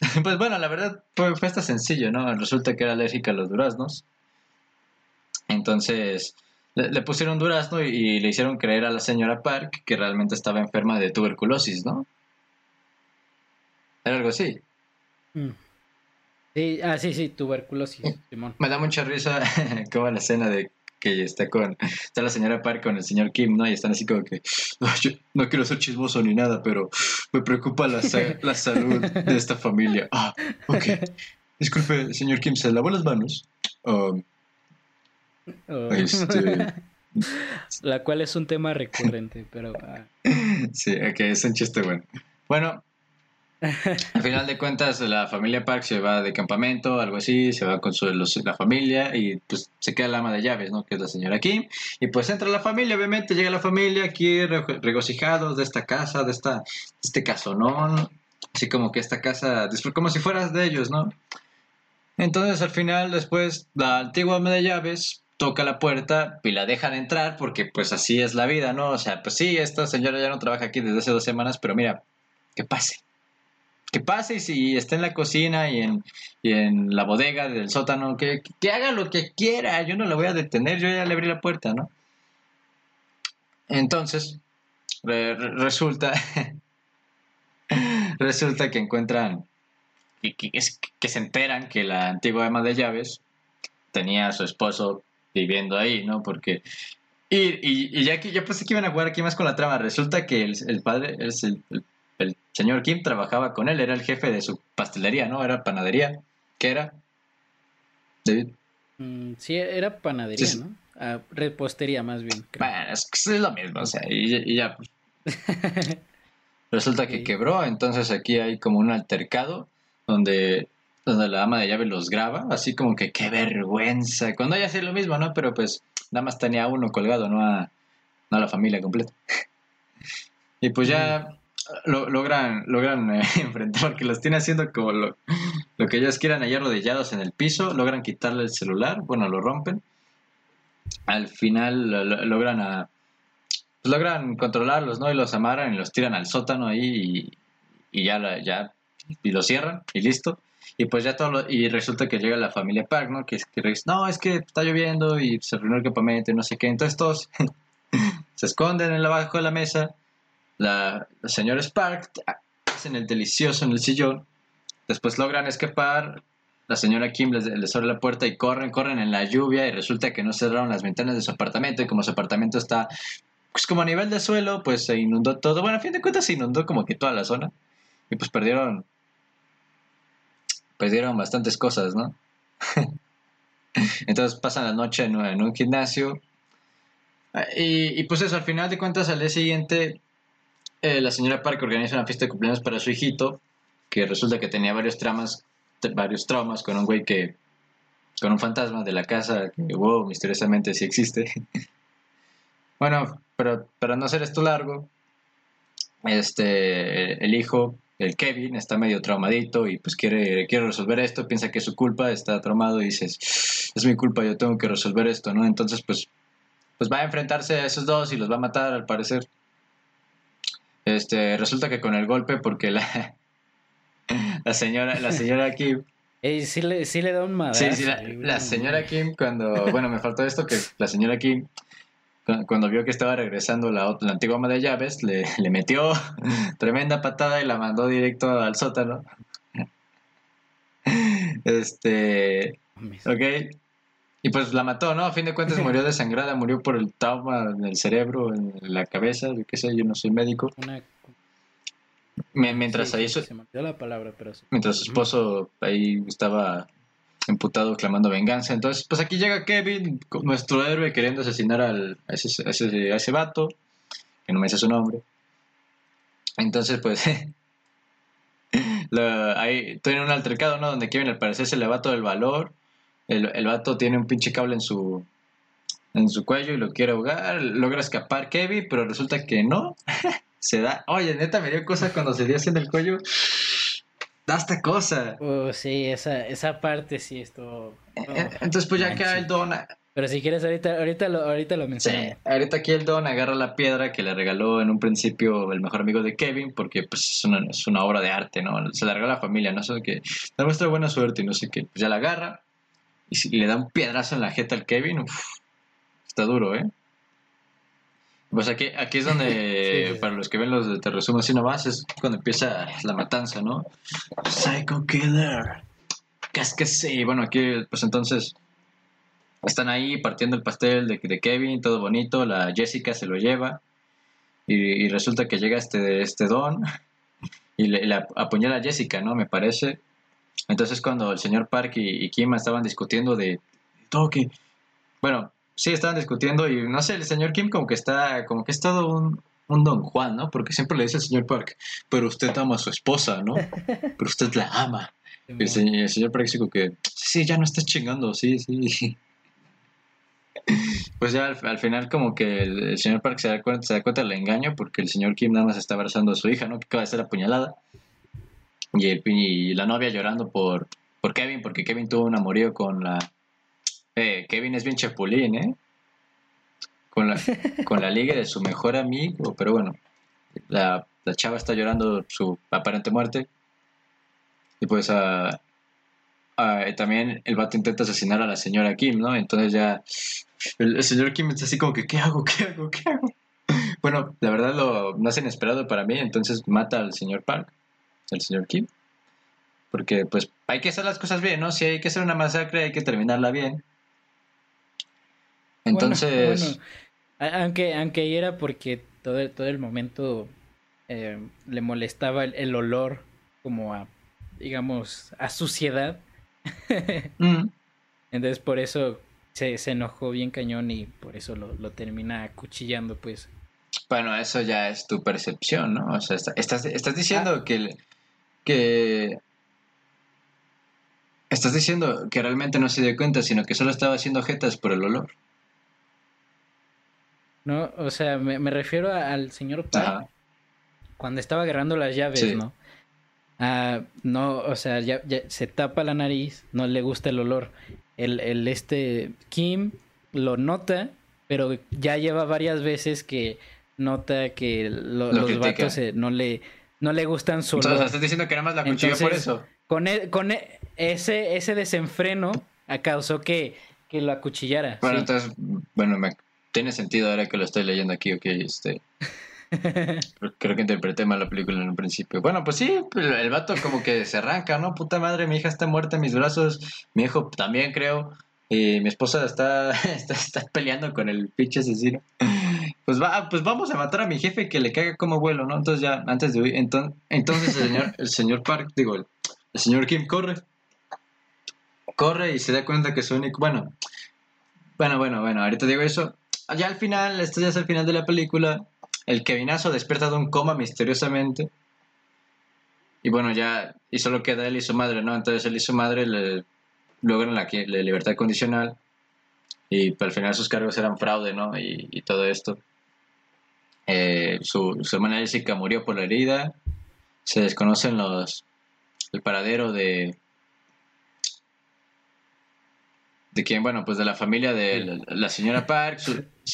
S1: Pues bueno, la verdad fue, fue hasta sencillo, ¿no? Resulta que era alérgica a los duraznos. Entonces le, le pusieron durazno y, y le hicieron creer a la señora Park que realmente estaba enferma de tuberculosis, ¿no? Era algo así.
S2: Mm. Sí, ah, sí, sí, tuberculosis, Simón.
S1: Me da mucha risa como la escena de que está con está la señora Park con el señor Kim, ¿no? Y están así como que "Ay, yo no quiero ser chismoso ni nada, pero me preocupa la, la salud de esta familia. Ah, ok. Disculpe, señor Kim, ¿se lavó las manos? Um,
S2: Oh.
S1: Este-
S2: La cual es un tema recurrente, pero... ah,
S1: sí, ok, es un chiste bueno. Bueno, al final de cuentas la familia Park se va de campamento, algo así, se va con su, la familia y pues se queda la ama de llaves, ¿no? Que es la señora Kim. Y pues entra la familia, obviamente, llega la familia aquí re- regocijados de esta casa, de, esta, de este casonón. Así como que esta casa, como si fueras de ellos, ¿no? Entonces al final, después, la antigua ama de llaves toca la puerta y la dejan entrar porque pues así es la vida, ¿no? O sea, pues sí, esta señora ya no trabaja aquí desde hace dos semanas, pero mira, que pase. Que pase y si está en la cocina y en, y en la bodega del sótano, que, que haga lo que quiera, yo no la voy a detener, yo ya le abrí la puerta, ¿no? Entonces, re- re- resulta, resulta que encuentran, que, que- se enteran que la antigua ama de llaves tenía a su esposo viviendo ahí, ¿no? Porque Y, y, ya que yo pensé que iban a jugar aquí más con la trama. Resulta que el, padre, es el, el, señor Kim trabajaba con él, era el jefe de su pastelería, ¿no? Era panadería. ¿Qué era?
S2: David. Mm, sí, era panadería, ¿no? Ah, repostería más bien.
S1: Bueno, es, es, lo mismo, o sea, y, ya. Pues. Resulta que quebró, entonces aquí hay como un altercado donde, donde la ama de llave los graba, así como que qué vergüenza. Cuando ella hacía lo mismo, ¿no? Pero pues nada más tenía uno colgado, no a, no a la familia completa. y pues ya lo, logran, logran eh, enfrentar, porque los tiene haciendo como lo, que ellos quieran, allá arrodillados en el piso, logran quitarle el celular, bueno, lo rompen. Al final logran a, pues logran controlarlos, ¿no? Y los amarran y los tiran al sótano ahí y, ya, ya, y lo cierran y listo. Y pues ya todo y resulta que llega la familia Park, ¿no? Que, que no, es que está lloviendo y se reunió el campamento y no sé qué. Entonces todos se esconden abajo de la mesa. La, los señores Park hacen el delicioso en el sillón. Después logran escapar. La señora Kim les, abre la puerta y corren, corren en la lluvia y resulta que no cerraron las ventanas de su apartamento y como su apartamento está pues como a nivel de suelo, pues se inundó todo. Bueno, a fin de cuentas se inundó como que toda la zona y pues perdieron perdieron bastantes cosas, ¿no? Entonces pasan la noche en, un gimnasio. Y, pues eso, al final de cuentas, al día siguiente, eh, la señora Park organiza una fiesta de cumpleaños para su hijito, que resulta que tenía varios tramas, varios traumas con un güey que, con un fantasma de la casa, que, wow, misteriosamente sí existe. bueno, pero para no hacer esto largo, este, el hijo el Kevin está medio traumadito y pues quiere, quiere resolver esto, piensa que es su culpa, está traumado y dices, es mi culpa, yo tengo que resolver esto, ¿no? Entonces pues, pues va a enfrentarse a esos dos y los va a matar al parecer. Este, resulta que con el golpe, porque la, la señora, la señora Kim...
S2: sí, le, sí le da un madrazo.
S1: Sí, sí, la señora Kim cuando, bueno, me faltó esto, que la señora Kim cuando vio que estaba regresando la, la antigua ama de llaves, le, le, metió tremenda patada y la mandó directo al sótano. Este. Ok. Y pues la mató, ¿no? A fin de cuentas murió desangrada, murió por el trauma en el cerebro, en la cabeza, yo qué sé, yo no soy médico. Mientras ahí.
S2: Se me la palabra, pero
S1: Mientras su esposo ahí estaba emputado clamando venganza. Entonces, pues aquí llega Kevin, nuestro héroe, queriendo asesinar al, a, ese, a, ese, a ese vato, que no me dice su nombre. Entonces, pues, ahí tiene un altercado, ¿no? Donde Kevin al parecer se le va todo el valor. El, el vato tiene un pinche cable en su, en su cuello y lo quiere ahogar. Logra escapar Kevin, pero resulta que no. se da. Oye, neta, me dio cosa cuando se dio así en el cuello da esta cosa.
S2: Uh, sí, esa, esa parte sí esto.
S1: Eh, eh, entonces, pues ya queda el don.
S2: Pero si quieres, ahorita, ahorita lo, ahorita lo mencionamos.
S1: Sí, ahorita aquí el don agarra la piedra que le regaló en un principio el mejor amigo de Kevin, porque pues es una, es una obra de arte, ¿no? Se la regala a la familia, no sé qué. Le muestra buena suerte y no sé qué. Pues ya la agarra y, le da un piedrazo en la jeta al Kevin. Uf, está duro, ¿eh? Pues aquí, aquí es donde, para los que ven los de Te resumo así nomás, es cuando empieza la matanza, ¿no? Psycho Killer. ¿Qué es que sí? Bueno, aquí, pues entonces, están ahí partiendo el pastel de, de Kevin, todo bonito, la Jessica se lo lleva, y, resulta que llega este, este don, y le, apuñala a Jessica, ¿no? Me parece. Entonces cuando el señor Park y, y Kim estaban discutiendo de todo que... Bueno, sí estaban discutiendo y no sé, el señor Kim como que está, como que es todo un, un don Juan, ¿no? Porque siempre le dice al señor Park, pero usted ama a su esposa, ¿no? Pero usted la ama. el, señor, Park dice que, sí, ya no estás chingando, sí, sí. Pues ya al, final como que el, señor Park se da, cuenta, se da cuenta del engaño porque el señor Kim nada más está abrazando a su hija, ¿no? Que acaba de ser apuñalada. Y, el, y la novia llorando por, por Kevin, porque Kevin tuvo un amorío con la, eh, Kevin es bien chapulín, ¿eh? Con la, con la liga de su mejor amigo, pero bueno, la, chava está llorando su aparente muerte. Y pues uh, también el vato intenta asesinar a la señora Kim, ¿no? Entonces ya el, señor Kim está así como que, ¿qué hago? ¿Qué hago? ¿Qué hago? Bueno, la verdad lo no es inesperado para mí, entonces mata al señor Park, el señor Kim. Porque pues hay que hacer las cosas bien, ¿no? Si hay que hacer una masacre hay que terminarla bien. Entonces.
S2: Aunque, aunque era porque todo el, todo el momento eh, le molestaba el, olor como a, digamos, a suciedad. Mm. Entonces por eso se, se, enojó bien cañón y por eso lo, lo, termina acuchillando, pues.
S1: Bueno, eso ya es tu percepción, ¿no? O sea, estás, estás diciendo ah. que, que... Estás diciendo que realmente no se dio cuenta, sino que solo estaba haciendo jetas por el olor.
S2: No, o sea, me, me refiero al señor Park cuando estaba agarrando las llaves, ¿no? Ah, no, o sea, ya, se tapa la nariz, no le gusta el olor. El, el este Kim lo nota, pero ya lleva varias veces que nota que los vatos no le no le gustan su
S1: olor. Entonces, estás diciendo que nada más la cuchilla por eso.
S2: Con, e, con e, ese, ese desenfreno causó que, que lo acuchillara.
S1: Bueno, entonces, bueno, me, tiene sentido ahora que lo estoy leyendo aquí, ok, este... Creo que interpreté mal la película en un principio. Bueno, pues sí, el vato como que se arranca, ¿no? Puta madre, mi hija está muerta en mis brazos, mi hijo también creo, y mi esposa está, está, peleando con el pinche asesino. Pues va, pues vamos a matar a mi jefe que le caiga como vuelo, ¿no? Entonces ya, antes de huir, entonces, entonces el señor, el señor Park, digo, el, señor Kim corre. Corre y se da cuenta que su único, bueno, bueno, bueno, bueno, ahorita digo eso. Ya al final, esto ya es el final de la película, el Kevinazo despierta de un coma misteriosamente. Y bueno, ya, y solo queda él y su madre, ¿no? Entonces él y su madre le logran la, la libertad condicional. Y al final sus cargos eran fraude, ¿no? Y, todo esto. Eh, su, su, hermana Jessica murió por la herida. Se desconocen los el paradero de de quien, bueno, pues de la familia de la, señora Park,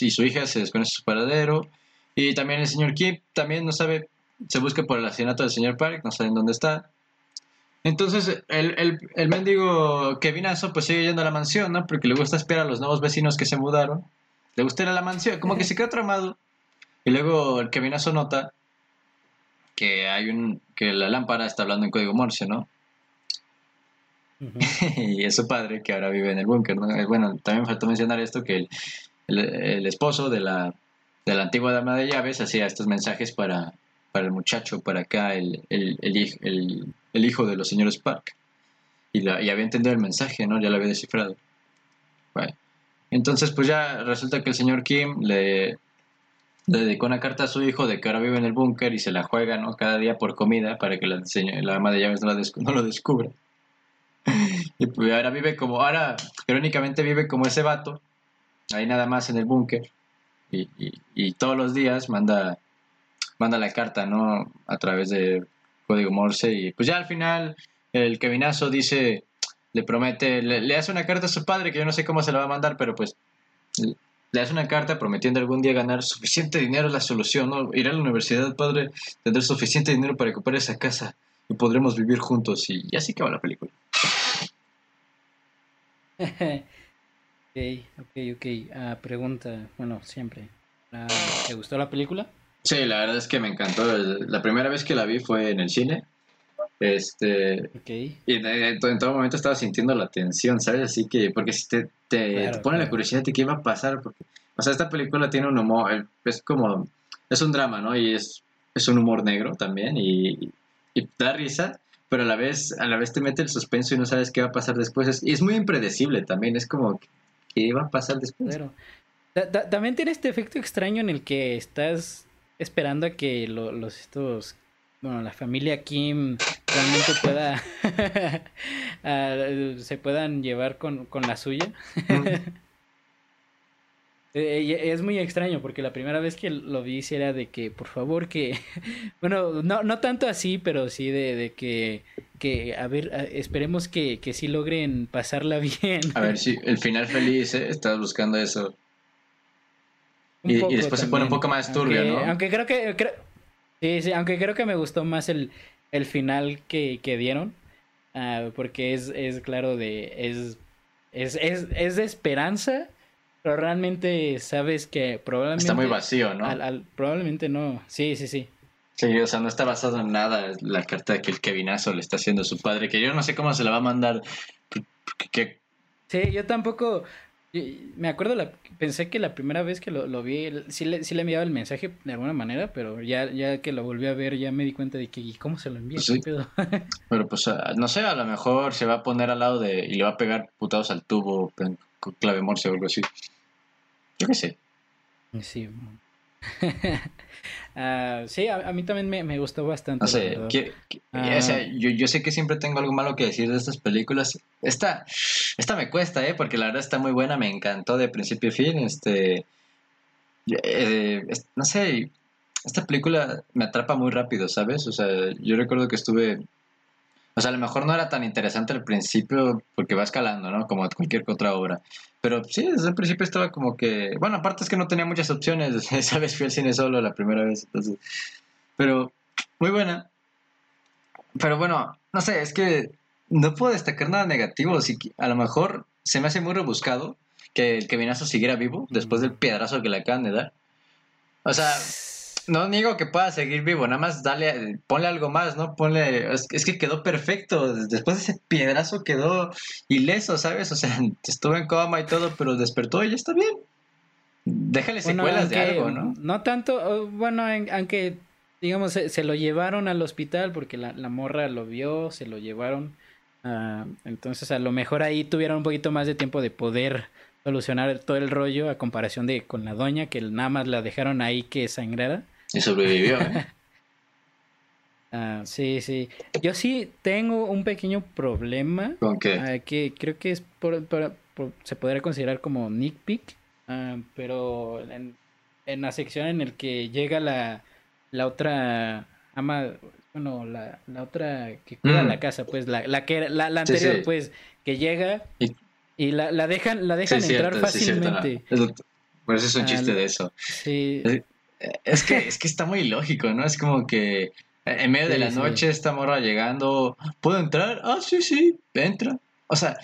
S1: y su hija se desconoce su paradero. Y también el señor Kip también no sabe, se busca por el asesinato del señor Park, no saben dónde está. Entonces, el, el, el mendigo Kevinazo pues sigue yendo a la mansión, ¿no? Porque le gusta esperar a los nuevos vecinos que se mudaron. Le gusta ir a la mansión, como que se queda tramado. Y luego el Kevinazo nota que hay un que la lámpara está hablando en código Morse, ¿no? y es su padre que ahora vive en el búnker, ¿no? Eh, bueno, también faltó mencionar esto que el, el esposo de la de la antigua dama de llaves hacía estos mensajes para, para el muchacho, para acá, el, el, el, hijo de los señores Park. Y, la, y había entendido el mensaje, ¿no? Ya lo había descifrado. Entonces, pues ya resulta que el señor Kim le, le dedicó una carta a su hijo de que ahora vive en el búnker y se la juega, ¿no? Cada día por comida para que la, la ama de llaves no, lo descubra. y pues ahora vive como, ahora irónicamente vive como ese vato, ahí nada más en el búnker y, todos los días manda, manda la carta, ¿no? A través de código Morse y pues ya al final el Kevinazo dice, le promete, le, hace una carta a su padre que yo no sé cómo se la va a mandar, pero pues le hace una carta prometiendo algún día ganar suficiente dinero la solución, ¿no? Ir a la universidad, padre, tener suficiente dinero para recuperar esa casa y podremos vivir juntos y, y así acaba la película.
S2: Ok, ok, ok. Ah, pregunta, bueno, siempre. Ah, ¿Te gustó la película?
S1: Sí, la verdad es que me encantó. La primera vez que la vi fue en el cine. Este. Y en, todo momento estaba sintiendo la tensión, ¿sabes? Así que, porque si te, te, pone la curiosidad de qué va a pasar, porque, o sea, esta película tiene un humor, es como, es un drama, ¿no? Y es, es un humor negro también, y, y da risa, pero a la vez, a la vez te mete el suspenso y no sabes qué va a pasar después. y es muy impredecible también, es como, qué va a pasar después.
S2: también tiene este efecto extraño en el que estás esperando a que los estos bueno, la familia Kim realmente pueda se puedan llevar con, la suya. Eh, es muy extraño porque la primera vez que lo vi era de que, por favor, que, bueno, no, no tanto así, pero sí de, que, que, a ver, esperemos que, que sí logren pasarla bien.
S1: A ver, sí, el final feliz, ¿eh? Estás buscando eso. Y, después se pone un poco más turbio,
S2: ¿no? Aunque creo que, sí, sí, aunque creo que me gustó más el, el final que, que dieron, uh, porque es, es claro de, es, es, es, es de esperanza pero realmente sabes que probablemente...
S1: Está muy vacío, ¿no?
S2: probablemente no. Sí, sí, sí.
S1: Sí, o sea, no está basado en nada la carta que el Kevinazo le está haciendo a su padre, que yo no sé cómo se la va a mandar.
S2: Sí, yo tampoco, me acuerdo, la, pensé que la primera vez que lo, vi, sí le, sí le enviaba el mensaje de alguna manera, pero ya, ya que lo volví a ver, ya me di cuenta de que, ¿y cómo se lo envía?
S1: pero pues, ah, no sé, a lo mejor se va a poner al lado de, y le va a pegar putados al tubo con clave morse o algo así. Yo qué sé.
S2: Sí. Uh, sí, a, mí también me, gustó bastante.
S1: No sé, ah. yo, yo, sé que siempre tengo algo malo que decir de estas películas. Esta, esta me cuesta, ¿eh? Porque la verdad está muy buena, me encantó de principio a fin. Este, eh, no sé, esta película me atrapa muy rápido, ¿sabes? O sea, yo recuerdo que estuve o sea, a lo mejor no era tan interesante al principio porque va escalando, ¿no? Como cualquier otra obra. Pero sí, desde el principio estaba como que... Bueno, aparte es que no tenía muchas opciones. Esa vez fui al cine solo la primera vez. Entonces... Pero muy buena. Pero bueno, no sé, es que no puedo destacar nada negativo. Si a lo mejor se me hace muy rebuscado que el Kevinazo siguiera vivo después del piedrazo que le acaban de dar. O sea, no niego que pueda seguir vivo, nada más dale, ponle algo más, ¿no? Ponle, es, que quedó perfecto, después de ese piedrazo quedó ileso, ¿sabes? O sea, estuvo en coma y todo, pero despertó y ya está bien. Déjale secuelas de algo, ¿no?
S2: No tanto, bueno, aunque, digamos, se, lo llevaron al hospital porque la, morra lo vio, se lo llevaron. Uh, entonces, a lo mejor ahí tuvieron un poquito más de tiempo de poder solucionar todo el rollo a comparación de con la doña que nada más la dejaron ahí que sangrara.
S1: Y sobrevivió, ¿eh?
S2: ah, sí, sí. Yo sí tengo un pequeño problema.
S1: ¿Con qué?
S2: Ah, que creo que es por, se podría considerar como nitpick. Ah, pero en, en, la sección en el que llega la, la otra ama, bueno, la, la otra que cuida mm. la casa, pues, la, la que la, la anterior, pues, que llega y, la, la dejan, la dejan entrar fácilmente.
S1: Por eso es un chiste de eso.
S2: Sí.
S1: Es que, es que está muy lógico, ¿no? Es como que en medio de la noche esta morra llegando, ¿puedo entrar? Ah, sí, sí, entra. O sea,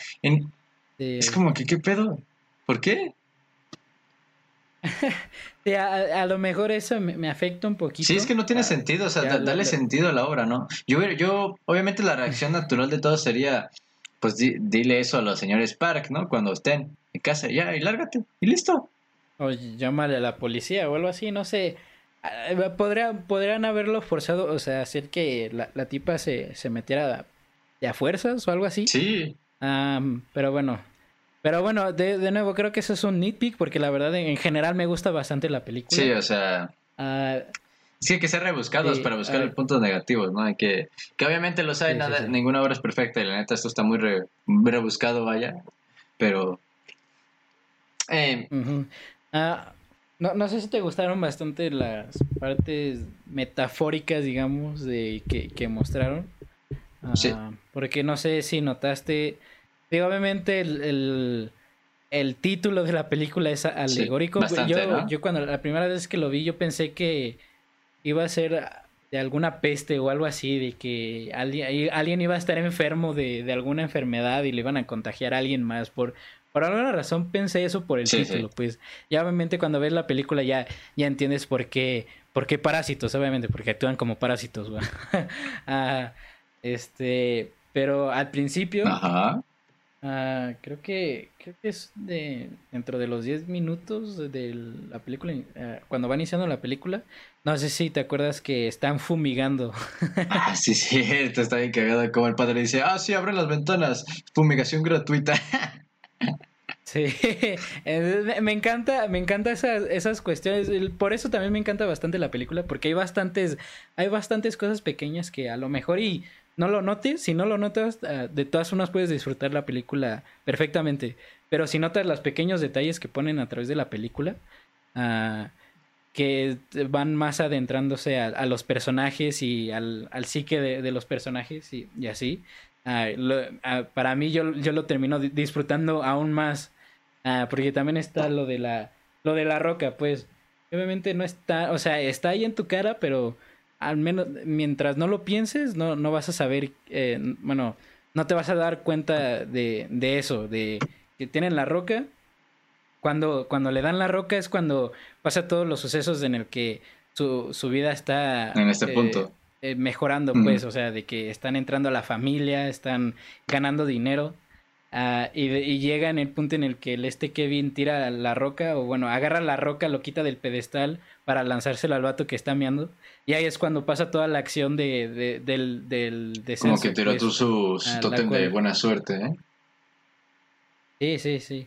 S1: es como que, ¿qué pedo? ¿Por qué?
S2: a, lo mejor eso me, afecta un poquito.
S1: Sí, es que no tiene sentido, o sea, dale sentido a la obra, ¿no? Yo, yo, obviamente la reacción natural de todos sería, pues dile eso a los señores Park, ¿no? Cuando estén en casa, ya, y lárgate, y listo.
S2: O llámale a la policía o algo así, no sé. Ah, podrían, podrían haberlo forzado, o sea, hacer que la, la tipa se, se metiera de a fuerzas o algo así.
S1: Sí.
S2: pero bueno. Pero bueno, de, de, nuevo, creo que eso es un nitpick porque la verdad en general me gusta bastante la película.
S1: Sí, o sea...
S2: Uh,
S1: sí, hay que ser rebuscados para buscar los puntos negativos, ¿no? Hay que... Que obviamente los hay, nada, ninguna obra es perfecta y la neta esto está muy rebuscado, vaya. Pero... Eh,
S2: Ah, no, no sé si te gustaron bastante las partes metafóricas, digamos, de que, mostraron.
S1: sí.
S2: Ah, porque no sé si notaste. Digo, obviamente el, el, título de la película es alegórico. yo, yo cuando la primera vez que lo vi, yo pensé que iba a ser de alguna peste o algo así, de que alguien, alguien iba a estar enfermo de, de alguna enfermedad y le iban a contagiar a alguien más por, por alguna razón pensé eso por el título, pues. Ya obviamente cuando ves la película ya, ya entiendes por qué, por qué parásitos, obviamente, porque actúan como parásitos, ah, este, pero al principio,
S1: Ajá.
S2: Ah, creo que creo que es de dentro de los 10 minutos de la película, ah, cuando va iniciando la película, no sé si te acuerdas que están fumigando.
S1: ah, sí, sí, está bien cagado como el padre dice, ah, sí, abren las ventanas, fumigación gratuita.
S2: Sí, me encanta, me encanta esas, esas cuestiones. Por eso también me encanta bastante la película, porque hay bastantes, hay bastantes cosas pequeñas que a lo mejor y no lo notes, si no lo notas, ah, de todas formas puedes disfrutar la película perfectamente. Pero si notas los pequeños detalles que ponen a través de la película, uh, que van más adentrándose a, los personajes y al, al psique de, los personajes y, así, uh, para mí yo, yo lo termino disfrutando aún más Ah, porque también está lo de la lo de la roca, pues obviamente no está, o sea, está ahí en tu cara, pero al menos mientras no lo pienses, no, no vas a saber, eh, bueno, no te vas a dar cuenta de, de eso, de que tienen la roca. Cuando, cuando le dan la roca es cuando pasa todos los sucesos en el que su, su vida está...
S1: En este punto.
S2: Eh, mejorando, pues, o sea, de que están entrando a la familia, están ganando dinero. Ah, y, y, llega en el punto en el que el este Kevin tira la roca, o bueno, agarra la roca, lo quita del pedestal para lanzárselo al vato que está meando. Y ahí es cuando pasa toda la acción de, de del, del
S1: descenso. Como que tiró pues, tú su, su de buena suerte, ¿eh?
S2: Sí, sí, sí.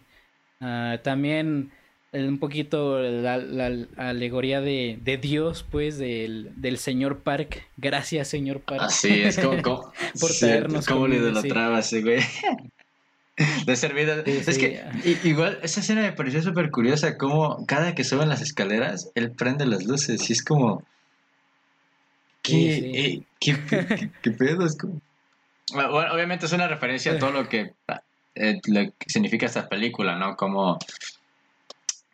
S2: Ah, también un poquito la, alegoría de, de, Dios, pues, del, del señor Park. Gracias, señor Park.
S1: Así es, como, por traernos. ¿Cómo le idolatraba ese güey? de servida. es que igual esa escena me pareció súper curiosa, como cada que suben las escaleras, él prende las luces y es como... ¿Qué, ¿qué, pedo? Es como... Bueno, obviamente es una referencia a todo lo que, eh, lo que significa esta película, ¿no? Como,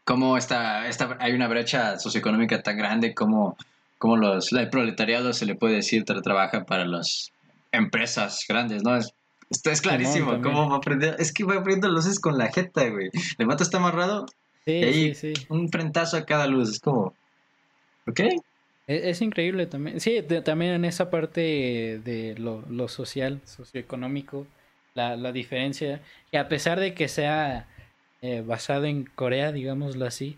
S1: como esta, esta, hay una brecha socioeconómica tan grande como, como los, el proletariado se le puede decir trabaja para las empresas grandes, ¿no? Es esto es clarísimo. ¿Cómo va a aprender? Es que va aprendiendo luces con la jeta, güey. El mato está amarrado. Sí, sí, sí. Un frentazo a cada luz. Es como. ¿Ok?
S2: E, es, increíble también. Sí, también en esa parte de lo, lo social, socioeconómico, la, la, diferencia. Y a pesar de que sea eh, basado en Corea, digámoslo así,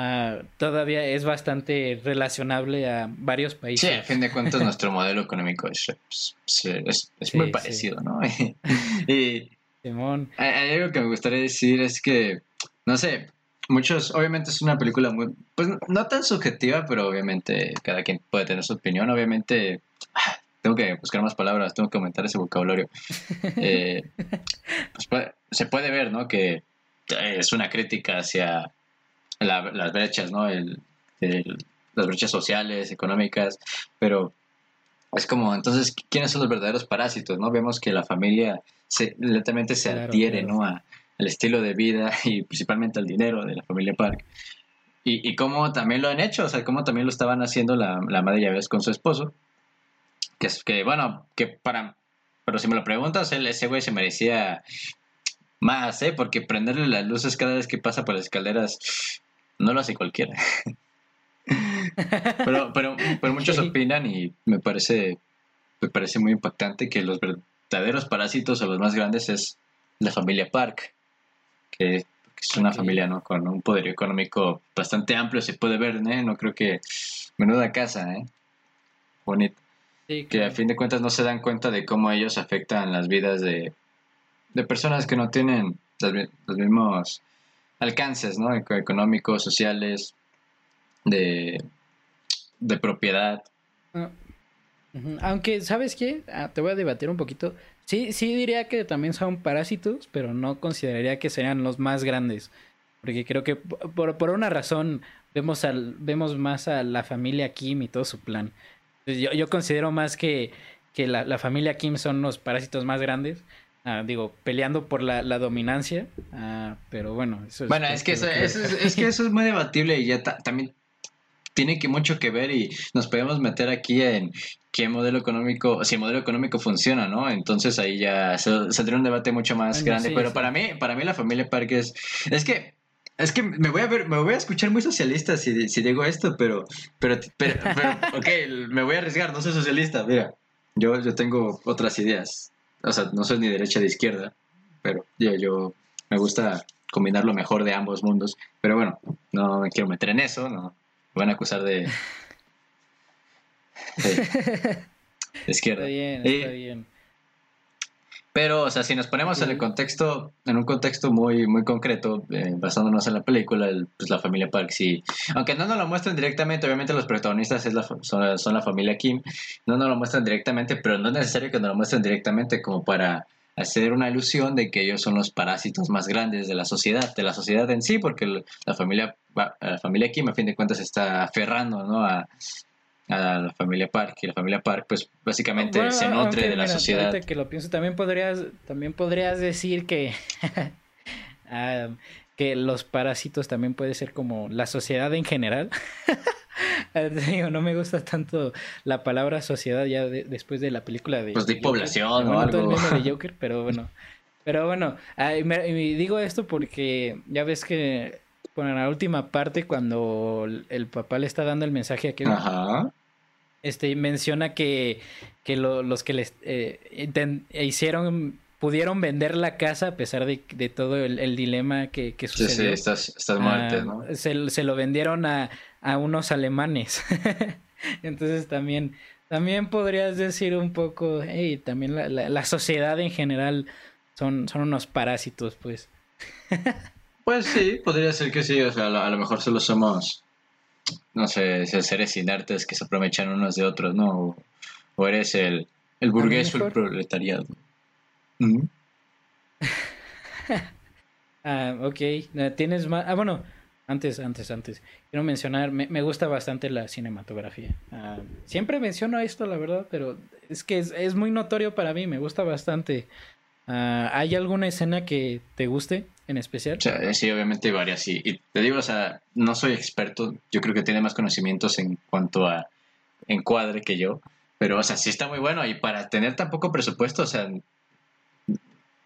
S2: Ah, todavía es bastante relacionable a varios países.
S1: Sí, a fin de cuentas nuestro modelo económico es, es, muy parecido, ¿no? y Simón. Hay, algo que me gustaría decir es que, no sé, muchos, obviamente es una película muy, pues no tan subjetiva, pero obviamente cada quien puede tener su opinión, obviamente... Ah, tengo que buscar más palabras, tengo que aumentar ese vocabulario. Eh, pues se puede ver, ¿no? Que es una crítica hacia las brechas, ¿no? El, las brechas sociales, económicas, pero es como, entonces, ¿quiénes son los verdaderos parásitos, no? Vemos que la familia se, lentamente se adhiere, ¿no? A, al estilo de vida y principalmente al dinero de la familia Park. Y, y cómo también lo han hecho, o sea, cómo también lo estaban haciendo la, la madre Llaves con su esposo. Que es que, bueno, que para. Pero si me lo preguntas, él, ese güey se merecía más, ¿eh? Porque prenderle las luces cada vez que pasa por las escaleras no lo hace cualquiera. pero, pero, pero muchos opinan y me parece, me parece muy impactante que los verdaderos parásitos o los más grandes es la familia Park, que, es una familia ¿no? con un poder económico bastante amplio, se puede ver, ¿eh? no creo que menuda casa, ¿eh? bonita. Que a fin de cuentas no se dan cuenta de cómo ellos afectan las vidas de, de personas que no tienen los mismos alcances, ¿no? Económicos, sociales, de, de propiedad. Ah,
S2: aunque, ¿sabes qué? Ah, te voy a debatir un poquito. Sí, sí diría que también son parásitos, pero no consideraría que sean los más grandes. Porque creo que por, por una razón vemos, al, vemos más a la familia Kim y todo su plan. Yo, yo considero más que, que la, la familia Kim son los parásitos más grandes. Ah, digo, peleando por la, dominancia, ah, pero bueno.
S1: Eso es bueno, es que eso, es, que eso es muy debatible y ya también tiene que mucho que ver y nos podemos meter aquí en qué modelo económico, si el modelo económico funciona, ¿no? Entonces ahí ya saldría un debate mucho más grande, pero para mí, para mí la familia Parque es, es que es que me voy a ver, me voy a escuchar muy socialista si, si digo esto, pero, pero, pero, pero ok, me voy a arriesgar, no soy socialista, mira, yo, yo tengo otras ideas o sea, no soy ni derecha ni izquierda, pero yo, yo me gusta combinar lo mejor de ambos mundos. Pero bueno, no me quiero meter en eso, no. Me van a acusar de, de, izquierda.
S2: Está bien, está bien.
S1: Pero, o sea, si nos ponemos en el contexto, en un contexto muy, muy concreto, eh, basándonos en la película, pues la familia Park sí. Aunque no nos lo muestran directamente, obviamente los protagonistas es la, son, son, la familia Kim, no nos lo muestran directamente, pero no es necesario que nos lo muestren directamente como para hacer una ilusión de que ellos son los parásitos más grandes de la sociedad, de la sociedad en sí, porque la familia, la familia Kim a fin de cuentas está aferrando ¿no? a, a la familia Park y la familia Park pues básicamente se nutre de la sociedad.
S2: que lo pienso también podrías también podrías decir que ah, que los parásitos también puede ser como la sociedad en general. no me gusta tanto la palabra sociedad ya después de la película de
S1: pues de población o algo.
S2: de Joker, pero bueno. Pero bueno, digo esto porque ya ves que bueno, en la última parte, cuando el papá le está dando el mensaje a Kevin, este, menciona que, que los que les eh, hicieron pudieron vender la casa a pesar de, de todo el, dilema que, que, sucedió. Sí,
S1: sí, estas, estas muertes, ¿no?
S2: Ah, se, se, lo vendieron a, a unos alemanes. Entonces también, también podrías decir un poco, hey, también la, la, sociedad en general son, son unos parásitos, pues.
S1: pues sí, podría ser que sí, o sea, a lo, mejor solo somos, no sé, seres inertes que se aprovechan unos de otros, ¿no? O, eres el, el burgués o el proletariado.
S2: ah, ok, tienes más... Ah, bueno, antes, antes, antes. Quiero mencionar, me, me gusta bastante la cinematografía. Ah, siempre menciono esto, la verdad, pero es que es, es muy notorio para mí, me gusta bastante. Ah, ¿Hay alguna escena que te guste en especial?
S1: sí, obviamente hay varias. Y, y, te digo, o sea, no soy experto. Yo creo que tiene más conocimientos en cuanto a encuadre que yo. Pero, o sea, sí está muy bueno. Y para tener tan poco presupuesto, o sea,
S2: sí,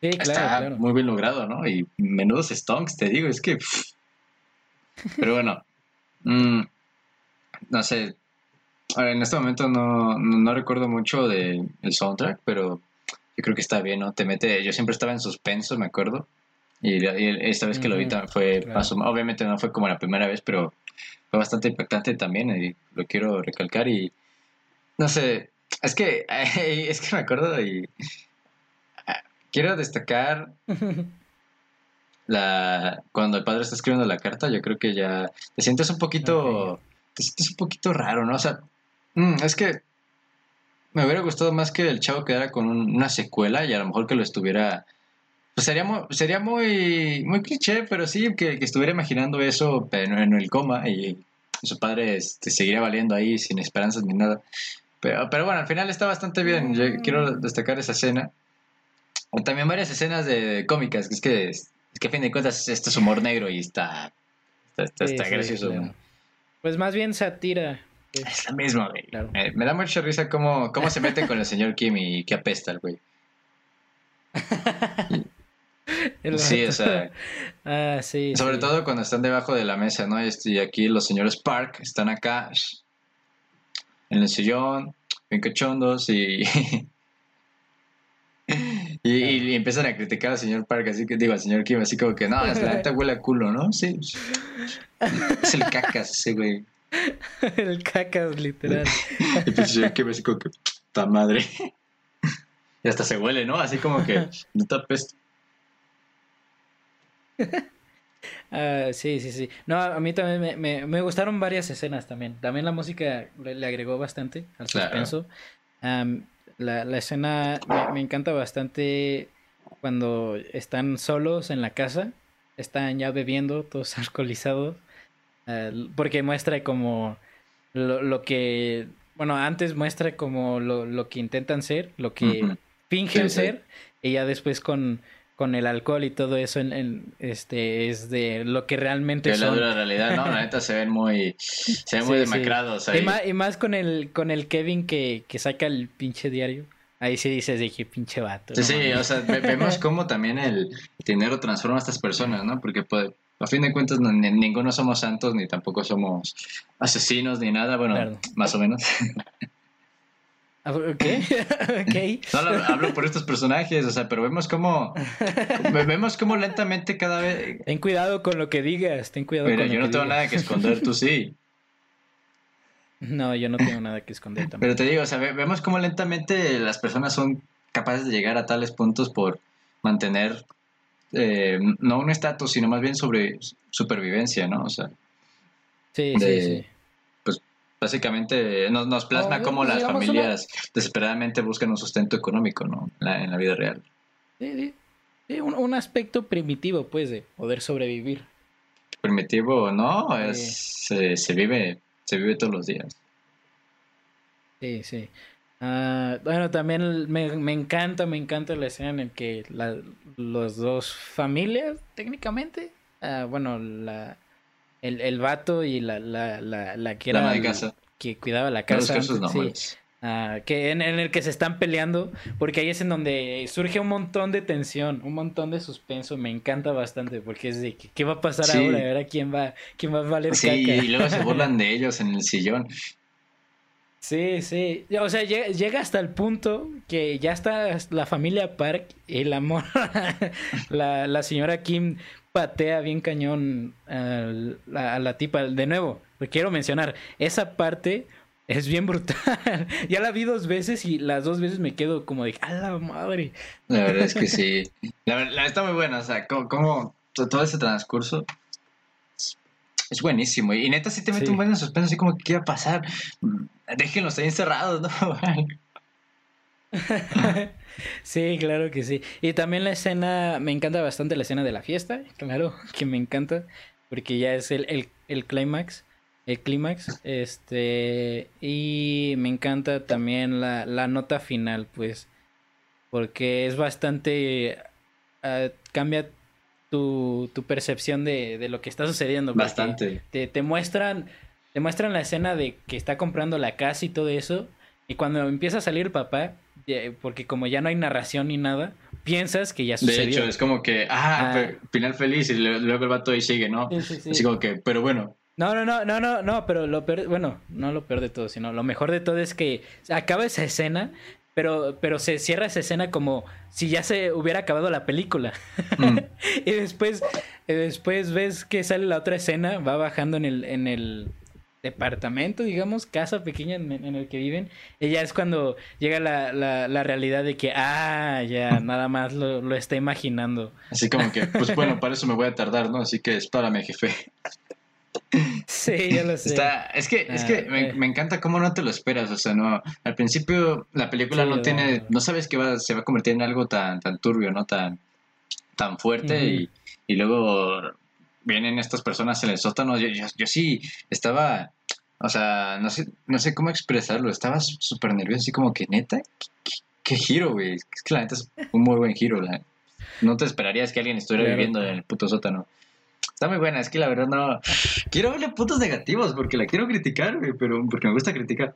S2: está
S1: muy bien logrado, ¿no? Y menudos stonks, te digo, es que... Pero bueno, mm, no sé, en este momento no, no, recuerdo mucho del el soundtrack, pero yo creo que está bien, ¿no? Te mete, yo siempre estaba en suspenso, me acuerdo, y, esta vez que lo vi fue, obviamente no fue como la primera vez, pero fue bastante impactante también, y lo quiero recalcar, y no sé, es que, es que me acuerdo y ah, quiero destacar la cuando el padre está escribiendo la carta, yo creo que ya te sientes un poquito, te sientes un poquito raro, ¿no? O sea, mm, es que me hubiera gustado más que el chavo quedara con una secuela y a lo mejor que lo estuviera, pues sería muy, sería muy, muy cliché, pero sí que, estuviera imaginando eso en, en, el coma y su padre este, seguiría valiendo ahí sin esperanzas ni nada. Pero, pero bueno, al final está bastante bien. Yo quiero destacar esa escena. También varias escenas de cómicas, que es que es que a fin de cuentas este es humor negro y está, está, gracioso.
S2: Pues más bien satira.
S1: Es lo mismo, güey. Me, da mucha risa cómo, cómo se meten con el señor Kim y que apesta el güey. sí, o sea.
S2: Ah, sí.
S1: Sobre todo cuando están debajo de la mesa, ¿no? Y aquí los señores Park están acá en el sillón, bien cachondos y, Y, empiezan a criticar al señor Park, así que digo, al señor Kim, así como que no, la neta huele a culo, ¿no? Sí. Es el cacas ese güey.
S2: El cacas, literal.
S1: Y el señor Kim, así como que, ¡ta madre! Y hasta se huele, ¿no? Así como que, no te apesta.
S2: Uh, sí, sí, sí. No, a mí también me, me, me, gustaron varias escenas también. También la música le, agregó bastante al suspenso. Um, la, la escena me, encanta bastante cuando están solos en la casa, están ya bebiendo, todos alcoholizados, eh, porque muestra como lo, que, bueno, antes muestra como lo, lo que intentan ser, lo que fingen ser, y ya después con con el alcohol y todo eso en, este es de lo que realmente
S1: es
S2: son.
S1: la realidad, no, la neta se ven muy se ven muy demacrados ahí.
S2: Y más, con el con el Kevin que, que saca el pinche diario. Ahí sí dices de qué pinche vato.
S1: Sí, sí, o sea, vemos cómo también el dinero transforma a estas personas, ¿no? Porque pues, a fin de cuentas ninguno somos santos ni tampoco somos asesinos ni nada, bueno, más o menos.
S2: ¿Qué? okay.
S1: No, hablo por estos personajes, o sea, pero vemos cómo vemos cómo lentamente cada vez
S2: Ten cuidado con lo que digas, ten cuidado
S1: Mira, yo no tengo nada que esconder, tú sí.
S2: No, yo no tengo nada que esconder también.
S1: Pero te digo, o sea, vemos cómo lentamente las personas son capaces de llegar a tales puntos por mantener eh, no un estatus, sino más bien sobre supervivencia, ¿no? O sea,
S2: sí, sí, sí
S1: básicamente nos, nos plasma cómo las familias desesperadamente buscan un sustento económico, ¿no? en la vida real.
S2: Sí, sí. un, aspecto primitivo, pues, de poder sobrevivir.
S1: Primitivo, no, es, se, vive, se vive todos los días.
S2: Sí, sí. Ah, bueno, también me, me, encanta, me encanta la escena en que la, los dos familias, técnicamente, ah, bueno, la, el, el vato y la, la, la, la que era. Que cuidaba la casa. sí. Ah, que en, el que se están peleando, porque ahí es en donde surge un montón de tensión, un montón de suspenso, me encanta bastante, porque es de, ¿qué va a pasar ahora? ¿Ahora quién va, quién va a valer
S1: sí, y luego se burlan de ellos en el sillón.
S2: Sí, sí. O sea, llega, hasta el punto que ya está la familia Park y el amor. la, la señora Kim patea bien cañón a la, tipa. De nuevo, quiero mencionar, esa parte es bien brutal. ya la vi dos veces y las dos veces me quedo como de, ¡a la madre!
S1: La verdad es que sí. La verdad está muy buena, o sea, como, todo ese transcurso es buenísimo. Y neta sí te mete un buen suspenso, así como que qué va a pasar. Déjenlos ahí encerrados, ¿no?
S2: sí, claro que sí. Y también la escena, me encanta bastante la escena de la fiesta, claro que me encanta, porque ya es el, el, el clímax. El clímax, este, y me encanta también la, la nota final, pues, porque es bastante, uh, cambia tu, tu percepción de, de, lo que está sucediendo.
S1: Bastante.
S2: Te, te, muestran, te muestran la escena de que está comprando la casa y todo eso, y cuando empieza a salir el papá, porque como ya no hay narración ni nada, piensas que ya sucedió.
S1: De hecho, es como que, ah, ah. final feliz y luego el vato ahí sigue, ¿no? Sí, sí, sí. Así como que, pero bueno.
S2: No, no, no, no, no, no, pero lo peor, bueno, no lo peor de todo, sino lo mejor de todo es que acaba esa escena, pero, pero se cierra esa escena como si ya se hubiera acabado la película. Mm. y después, después ves que sale la otra escena, va bajando en el, en el, departamento, digamos, casa pequeña en, el que viven, y ya es cuando llega la, la, la realidad de que, ah, ya nada más lo, lo, está imaginando.
S1: Así como que, pues bueno, para eso me voy a tardar, ¿no? Así que espárame, jefe.
S2: Sí, ya lo sé.
S1: Está, es que, es que me, eh. me, encanta cómo no te lo esperas, o sea, no, al principio la película no tiene, no sabes que va, se va a convertir en algo tan, tan turbio, ¿no? Tan, tan fuerte y, y luego vienen estas personas en el sótano, yo, yo, sí estaba, o sea, no sé, no sé cómo expresarlo, estaba súper nervioso, así como que neta, qué, giro, güey, es que la neta es un muy buen giro, no te esperarías que alguien estuviera viviendo en el puto sótano. Está muy buena, es que la verdad no... Quiero verle puntos negativos porque la quiero criticar, güey, pero porque me gusta criticar.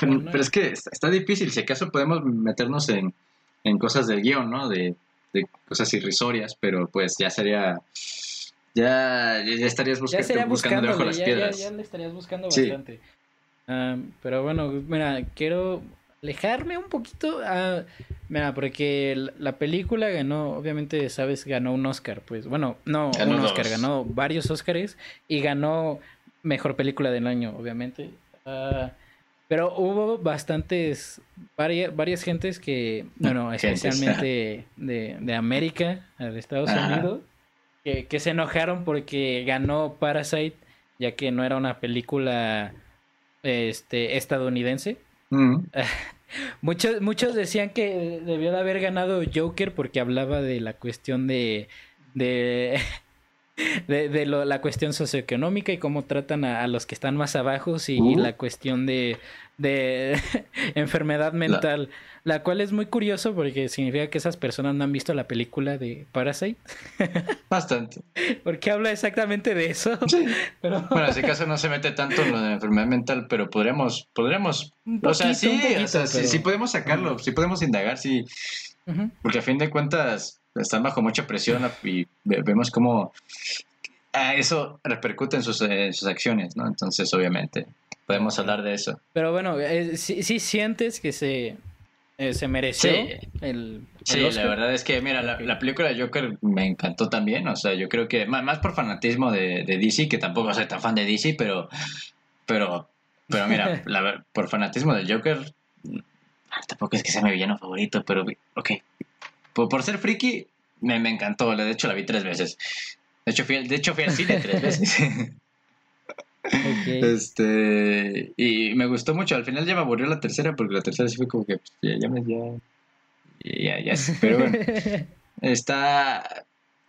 S1: Pero, es que está difícil, si acaso podemos meternos en, en cosas del guion, ¿no? De, de cosas irrisorias, pero pues ya sería ya, ya estarías buscando, buscando debajo las piedras.
S2: Ya, le estarías buscando bastante. pero bueno, mira, quiero alejarme un poquito. mira, porque la película ganó, obviamente, sabes, ganó un Oscar. Pues bueno, no un Oscar, ganó varios Oscars y ganó mejor película del año, obviamente. Ah, pero hubo bastantes, varias, varias gentes que, bueno, especialmente de, de América, de Estados Unidos que, se enojaron porque ganó Parasite, ya que no era una película este, estadounidense. Mm. muchos, muchos decían que debió de haber ganado Joker porque hablaba de la cuestión de, de, de, la cuestión socioeconómica y cómo tratan a, los que están más abajo y uh. la cuestión de, de enfermedad mental, la... cual es muy curioso porque significa que esas personas no han visto la película de Parasite.
S1: Bastante.
S2: porque habla exactamente de eso.
S1: Bueno, en ese caso no se mete tanto en lo de la enfermedad mental, pero podremos, podremos, o sea, sí, sí, podemos sacarlo, sí podemos indagar, sí, porque a fin de cuentas están bajo mucha presión y vemos cómo eso repercute en sus, en sus acciones, ¿no? Entonces, obviamente, podemos hablar de eso.
S2: Pero bueno, eh, sí, sientes que se, eh, se mereció el,
S1: Sí, la verdad es que, mira, la, película de Joker me encantó también, o sea, yo creo que, más, por fanatismo de, de, DC, que tampoco soy tan fan de DC, pero, pero, pero mira, por fanatismo del Joker, tampoco es que sea mi villano favorito, pero, ok, por, por ser friki, me, me encantó, de hecho la vi tres veces. De hecho, fui, de hecho, fui al cine tres veces. Este, y me gustó mucho. Al final ya me aburrió la tercera porque la tercera sí fue como que pues, ya, ya me ya, ya, ya, pero bueno, está,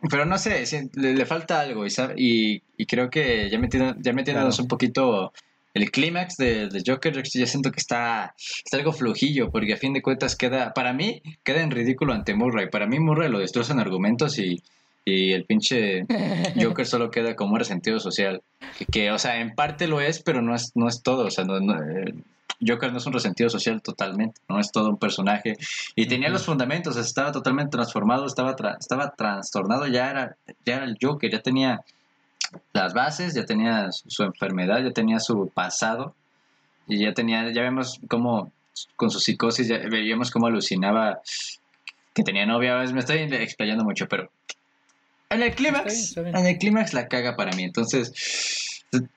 S1: pero no sé, le, falta algo y, y, creo que ya metiendo, ya metiéndonos un poquito el clímax de, de, Joker, ya siento que está, está algo flojillo porque a fin de cuentas queda, para mí, queda en ridículo ante Murray. Para mí Murray lo destroza en argumentos y y el pinche Joker solo queda como resentido social. Que, o sea, en parte lo es, pero no es, no es todo. O sea, no, eh, Joker no es un resentido social totalmente, no es todo un personaje. Y tenía los fundamentos, estaba totalmente transformado, estaba, estaba trastornado, ya era, ya era el Joker, ya tenía las bases, ya tenía su, enfermedad, ya tenía su pasado. y ya tenía, ya vemos cómo con su psicosis, ya veíamos cómo alucinaba que tenía novia, me estoy explayando mucho, pero en el clímax, en el clímax la caga para mí, entonces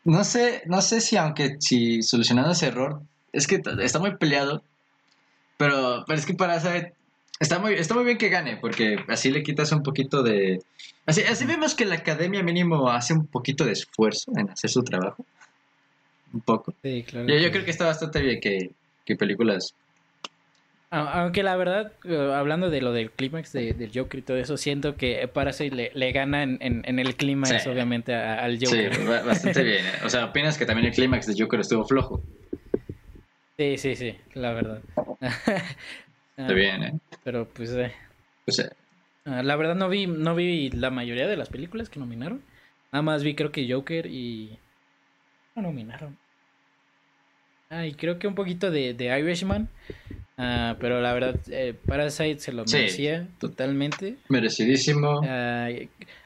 S1: no sé, no sé si aunque si solucionando ese error, es que está muy peleado, pero, pero es que para saber Está muy, está muy bien que gane, porque así le quitas un poquito de... Así, así vemos que la academia mínimo hace un poquito de esfuerzo en hacer su trabajo. Un poco.
S2: Sí, claro.
S1: Yo, yo creo que está bastante bien que, que películas...
S2: Aunque la verdad, eh, hablando de lo del clímax de, del Joker y todo eso, siento que Parasite le, le gana en, en, el clímax, obviamente, al Joker.
S1: Sí, bastante bien. ¿eh? O sea, ¿opinas que también el clímax de Joker estuvo flojo?
S2: Sí, sí, sí, la verdad.
S1: Está bien, ¿eh?
S2: Pero pues... Eh, pues eh. Ah, la verdad no vi, no vi la mayoría de las películas que nominaron. Nada más vi creo que Joker y... No nominaron. Ah, y creo que un poquito de, de Irishman. Ah, pero la verdad, eh, Parasite se lo merecía totalmente.
S1: Merecidísimo.
S2: Ah,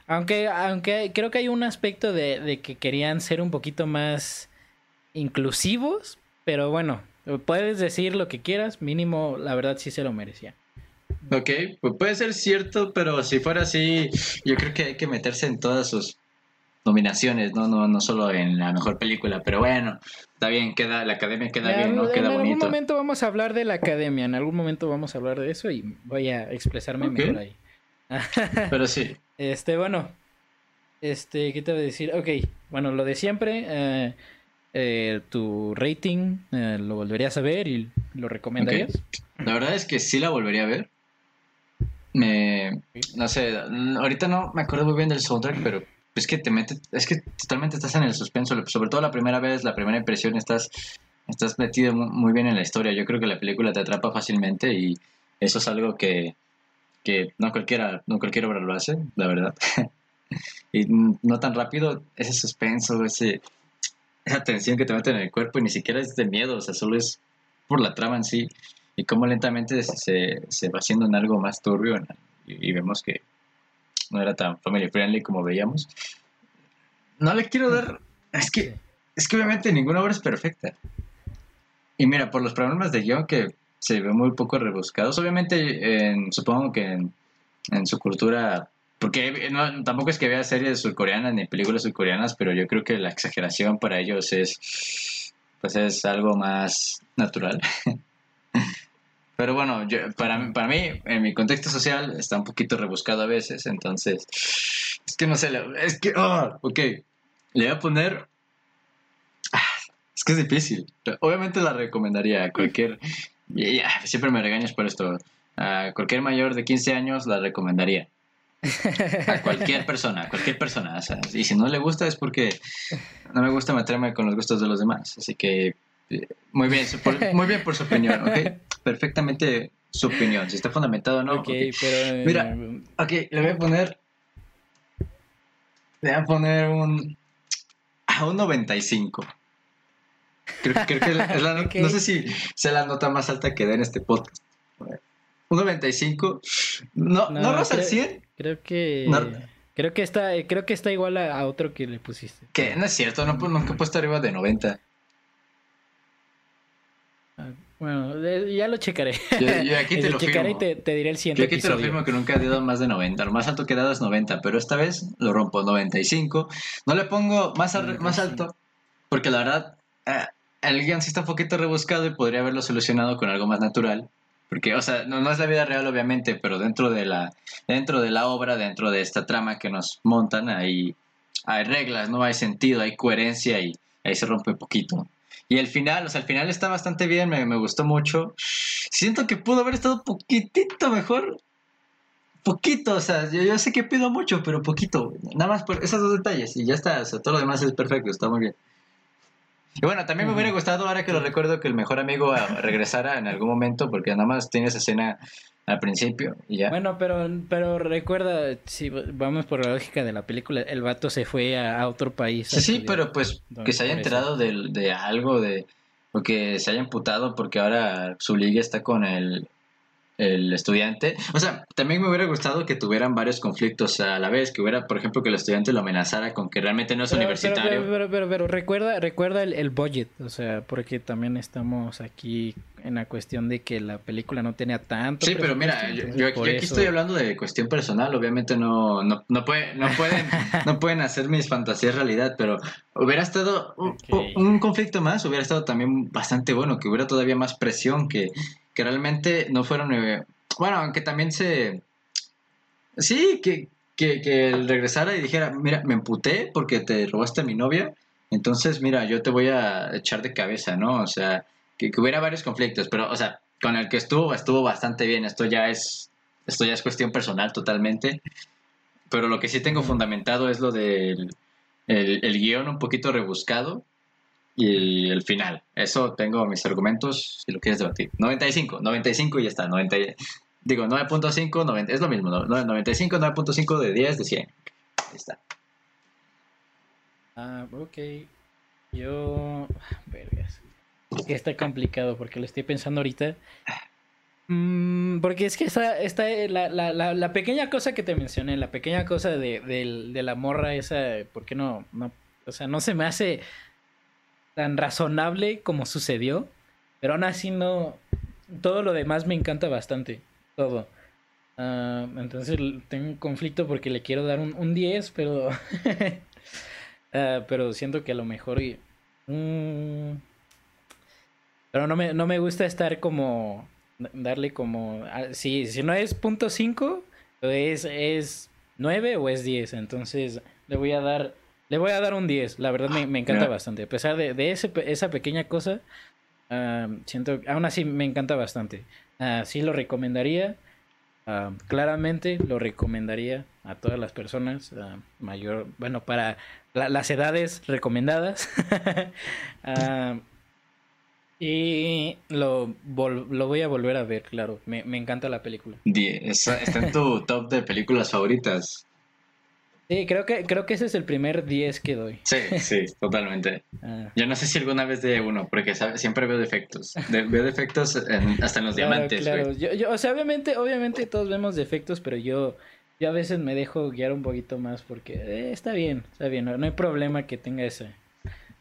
S2: aunque, aunque creo que hay un aspecto de, de, que querían ser un poquito más inclusivos, pero bueno, Puedes decir lo que quieras, mínimo, la verdad sí se lo merecía.
S1: Ok, pues puede ser cierto, pero si fuera así, yo creo que hay que meterse en todas sus nominaciones, no, no, no solo en la mejor película, pero bueno, está bien, queda, la academia queda bien, ¿no? Queda
S2: bonito.
S1: En
S2: algún momento vamos a hablar de la academia, en algún momento vamos a hablar de eso y voy a expresarme mejor ahí.
S1: pero sí.
S2: Este, bueno, este, ¿qué te voy a decir? Ok, bueno, lo de siempre, eh, eh, tu rating, eh, ¿lo volverías a ver y lo recomendarías?
S1: La verdad es que sí la volvería a ver. Me, no sé, ahorita no me acuerdo muy bien del soundtrack, pero es que te mete, es que totalmente estás en el suspenso, sobre todo la primera vez, la primera impresión, estás, estás metido muy bien en la historia. Yo creo que la película te atrapa fácilmente y eso es algo que, que no cualquiera, no cualquier obra lo hace, la verdad. y no tan rápido, ese suspenso, ese, esa tensión que te mete en el cuerpo y ni siquiera es de miedo, o sea, solo es por la trama en sí y cómo lentamente se, se va haciendo en algo más turbio y, vemos que no era tan family friendly como veíamos. No le quiero dar, es que, es que obviamente ninguna obra es perfecta. Y mira, por los problemas de guion que se ve muy poco rebuscados, obviamente supongo que en, en su cultura porque no, tampoco es que vea series surcoreanas ni películas surcoreanas, pero yo creo que la exageración para ellos es, pues es algo más natural. pero bueno, yo, para, para mí, en mi contexto social, está un poquito rebuscado a veces, entonces, es que no sé, es que, oh, ok, le voy a poner... Ah, es que es difícil. Obviamente la recomendaría a cualquier... siempre me regañas por esto. A cualquier mayor de 15 años la recomendaría. A cualquier persona, a cualquier persona. y si no le gusta es porque no me gusta meterme con los gustos de los demás. Así que muy bien, muy bien por su opinión, ¿ok? Perfectamente su opinión, si está fundamentado o no.
S2: Ok, pero...
S1: Mira, ok, le voy a poner... Le voy a poner un... A un 95. Creo, creo que es la, no sé si sea la nota más alta que da en este podcast. Un 95. No, no, no al 100,
S2: Creo que. Creo que está, creo que está igual a, otro que le pusiste.
S1: Que no es cierto, no, nunca he puesto arriba de 90.
S2: Bueno, ya lo checaré.
S1: Yo, aquí te lo, checaré
S2: y te, diré el siguiente.
S1: Yo aquí te lo firmo que nunca he dado más de 90. Lo más alto que he dado es 90, pero esta vez lo rompo 95. No le pongo más, más alto, porque la verdad, eh, el guion sí está un poquito rebuscado y podría haberlo solucionado con algo más natural. Porque, o sea, no, es la vida real, obviamente, pero dentro de la, dentro de la obra, dentro de esta trama que nos montan, hay, hay reglas, ¿no? Hay sentido, hay coherencia y ahí se rompe un poquito. Y el final, o sea, el final está bastante bien, me, me gustó mucho. Siento que pudo haber estado poquitito mejor. Poquito, o sea, yo, yo, sé que pido mucho, pero poquito. Nada más por esos dos detalles y ya está, o sea, todo lo demás es perfecto, está muy bien. Y bueno, también me hubiera gustado, ahora que lo recuerdo, que el mejor amigo ah, regresara en algún momento, porque nada más tiene esa escena al principio y ya.
S2: Bueno, pero, pero recuerda, si vamos por la lógica de la película, el vato se fue a, otro país.
S1: Sí, sí, pero pues que se haya enterado de, de, algo, de o que se haya imputado porque ahora su liga está con el el estudiante. O sea, también me hubiera gustado que tuvieran varios conflictos a la vez, que hubiera, por ejemplo, que el estudiante lo amenazara con que realmente no es universitario.
S2: Pero, pero, pero, recuerda, recuerda el, el, budget, o sea, porque también estamos aquí en la cuestión de que la película no tenía tanto.
S1: Sí, pero mira, yo, aquí, estoy hablando de cuestión personal, obviamente no, no, no, puede, no, pueden, no pueden hacer mis fantasías realidad, pero hubiera estado un, un conflicto más, hubiera estado también bastante bueno, que hubiera todavía más presión, que que realmente no fueron... Eh, bueno, aunque también se... Sí, que, que, que él regresara y dijera, mira, me emputé porque te robaste a mi novia, entonces, mira, yo te voy a echar de cabeza, ¿no? O sea, que, hubiera varios conflictos, pero, o sea, con el que estuvo, estuvo bastante bien, esto ya es, esto ya es cuestión personal totalmente, pero lo que sí tengo fundamentado es lo del el, el guion un poquito rebuscado, y el final. Eso tengo mis argumentos si lo quieres debatir. 95, 95 y ya está. 90, digo, 9.5, es lo mismo. 95, 9.5 de 10 de 100. Ahí está.
S2: Ah, ok. Yo. Vergas. Está complicado porque lo estoy pensando ahorita. Mm, porque es que esta, esta la, la, la, pequeña cosa que te mencioné, la pequeña cosa de, de la morra esa, ¿por qué no, no? O sea, no se me hace tan razonable como sucedió, pero aún así no... Todo lo demás me encanta bastante, todo. Ah, entonces tengo un conflicto porque le quiero dar un, un 10, pero... Ah, pero siento que a lo mejor... Mm, pero no me, no me gusta estar como... Darle como... Ah, si, si no es punto .5, es, es 9 o es 10. Entonces le voy a dar le voy a dar un 10, la verdad me, encanta bastante. A pesar de, de ese, esa pequeña cosa, siento, aún así me encanta bastante. Uh, sí lo recomendaría, claramente lo recomendaría a todas las personas, mayor, bueno, para las edades recomendadas. y lo, lo voy a volver a ver, claro, me, me encanta la película.
S1: Está, está en tu top de películas favoritas.
S2: Sí, creo que, creo que ese es el primer 10 que doy.
S1: Sí, sí, totalmente. Ah. Yo no sé si alguna vez de uno, porque siempre veo defectos. veo defectos hasta en los diamantes.
S2: Claro, yo, o sea, obviamente, obviamente todos vemos defectos, pero yo, yo a veces me dejo guiar un poquito más porque eh, está bien, está bien, no, hay problema que tenga ese.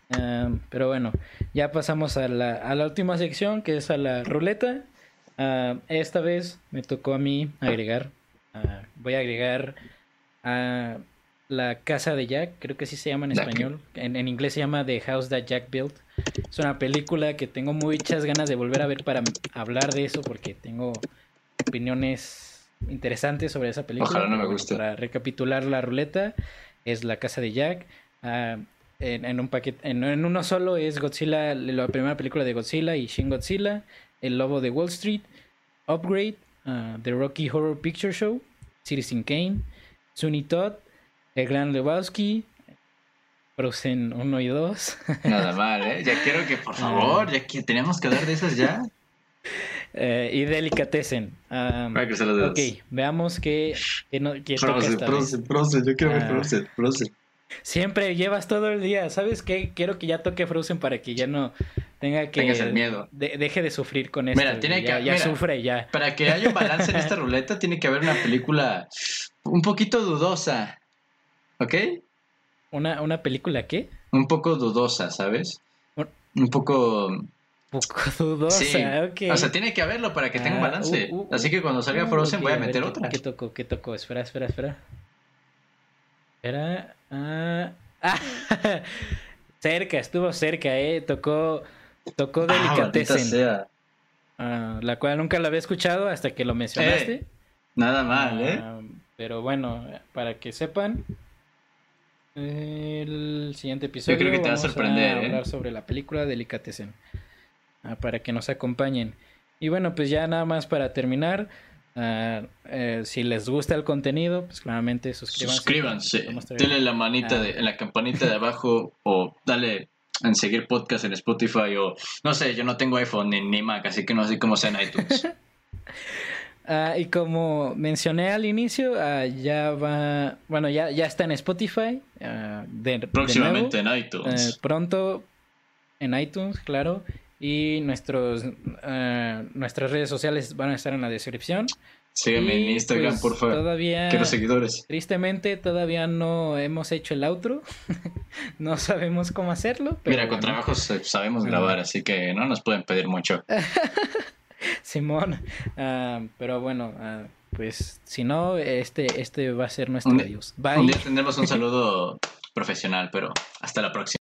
S2: Ah, pero bueno, ya pasamos a la, a la última sección, que es a la ruleta. Ah, esta vez me tocó a mí agregar, voy a agregar a la Casa de Jack, creo que así se llama en español. En, inglés se llama The House That Jack Built. Es una película que tengo muchas ganas de volver a ver para hablar de eso porque tengo opiniones interesantes sobre esa película.
S1: Ojalá no me guste.
S2: Para recapitular la ruleta, es La Casa de Jack. Ah, en, un paquete, en, uno solo es Godzilla, la primera película de Godzilla y Shin Godzilla, El Lobo de Wall Street, Upgrade, ah, The Rocky Horror Picture Show, Citizen Kane, Sunny Todd, el Gran Lebowski, Frozen 1 y 2.
S1: Nada mal, ¿eh? Ya quiero que, por favor, ya que tenemos que hablar de esas ya.
S2: Eh, y Delicatessen. Um, ok, veamos qué, qué, no, qué
S1: Frozen, Frozen, Frozen, yo quiero ver ah. Frozen, Frozen.
S2: Siempre llevas todo el día, ¿sabes qué? Quiero que ya toque Frozen para que ya no tenga que...
S1: Tengas el miedo.
S2: deje de sufrir con esto.
S1: Mira, tiene
S2: ya,
S1: que...
S2: Ya sufre, ya.
S1: Para que haya un balance en esta ruleta, tiene que haber una película un poquito dudosa. ¿Ok?
S2: ¿Una, una película qué?
S1: Un poco dudosa, ¿sabes? Un poco...
S2: Un poco dudosa, sí.
S1: O sea, tiene que haberlo para que tenga un ah, balance. Uh, uh, Así que cuando salga uh, Frozen voy a meter otra.
S2: ¿Qué tocó? ¿Qué tocó? Espera, espera, espera. Espera. Ah. cerca, estuvo cerca, eh. Tocó. Tocó ah, Delicatessen. Ah, la cual nunca la había escuchado hasta que lo mencionaste.
S1: Eh, nada mal, eh.
S2: Pero bueno, para que sepan, el siguiente episodio.
S1: Yo creo que te va a sorprender.
S2: ¿eh? hablar sobre la película Delicatessen. Ah, para que nos acompañen. Y bueno, pues ya nada más para terminar. Ah, eh, si les gusta el contenido, pues claramente suscríbanse.
S1: Suscríbanse. Denle la manita ah. de, en la campanita de abajo o dale en seguir podcast en Spotify o no sé, yo no tengo iPhone ni, ni Mac, así que no sé cómo sea en iTunes.
S2: Ah, y como mencioné al inicio, ah, ya va, bueno, ya, ya está en Spotify. Uh,
S1: Próximamente en iTunes.
S2: Eh, pronto en iTunes, claro. Y nuestros, nuestras redes sociales van a estar en la descripción.
S1: Sígueme en Instagram,
S2: pues,
S1: por favor.
S2: Todavía,
S1: Quiero seguidores.
S2: Tristemente, todavía no hemos hecho el outro. no sabemos cómo hacerlo. Pero
S1: Mira, con
S2: bueno.
S1: trabajos eh, sabemos grabar, así que no nos pueden pedir mucho.
S2: Simón. Ah, pero bueno, ah, pues si no, este, este va a ser nuestro
S1: Un
S2: adiós.
S1: Un
S2: Bye.
S1: día tendremos un saludo profesional, pero hasta la próxima.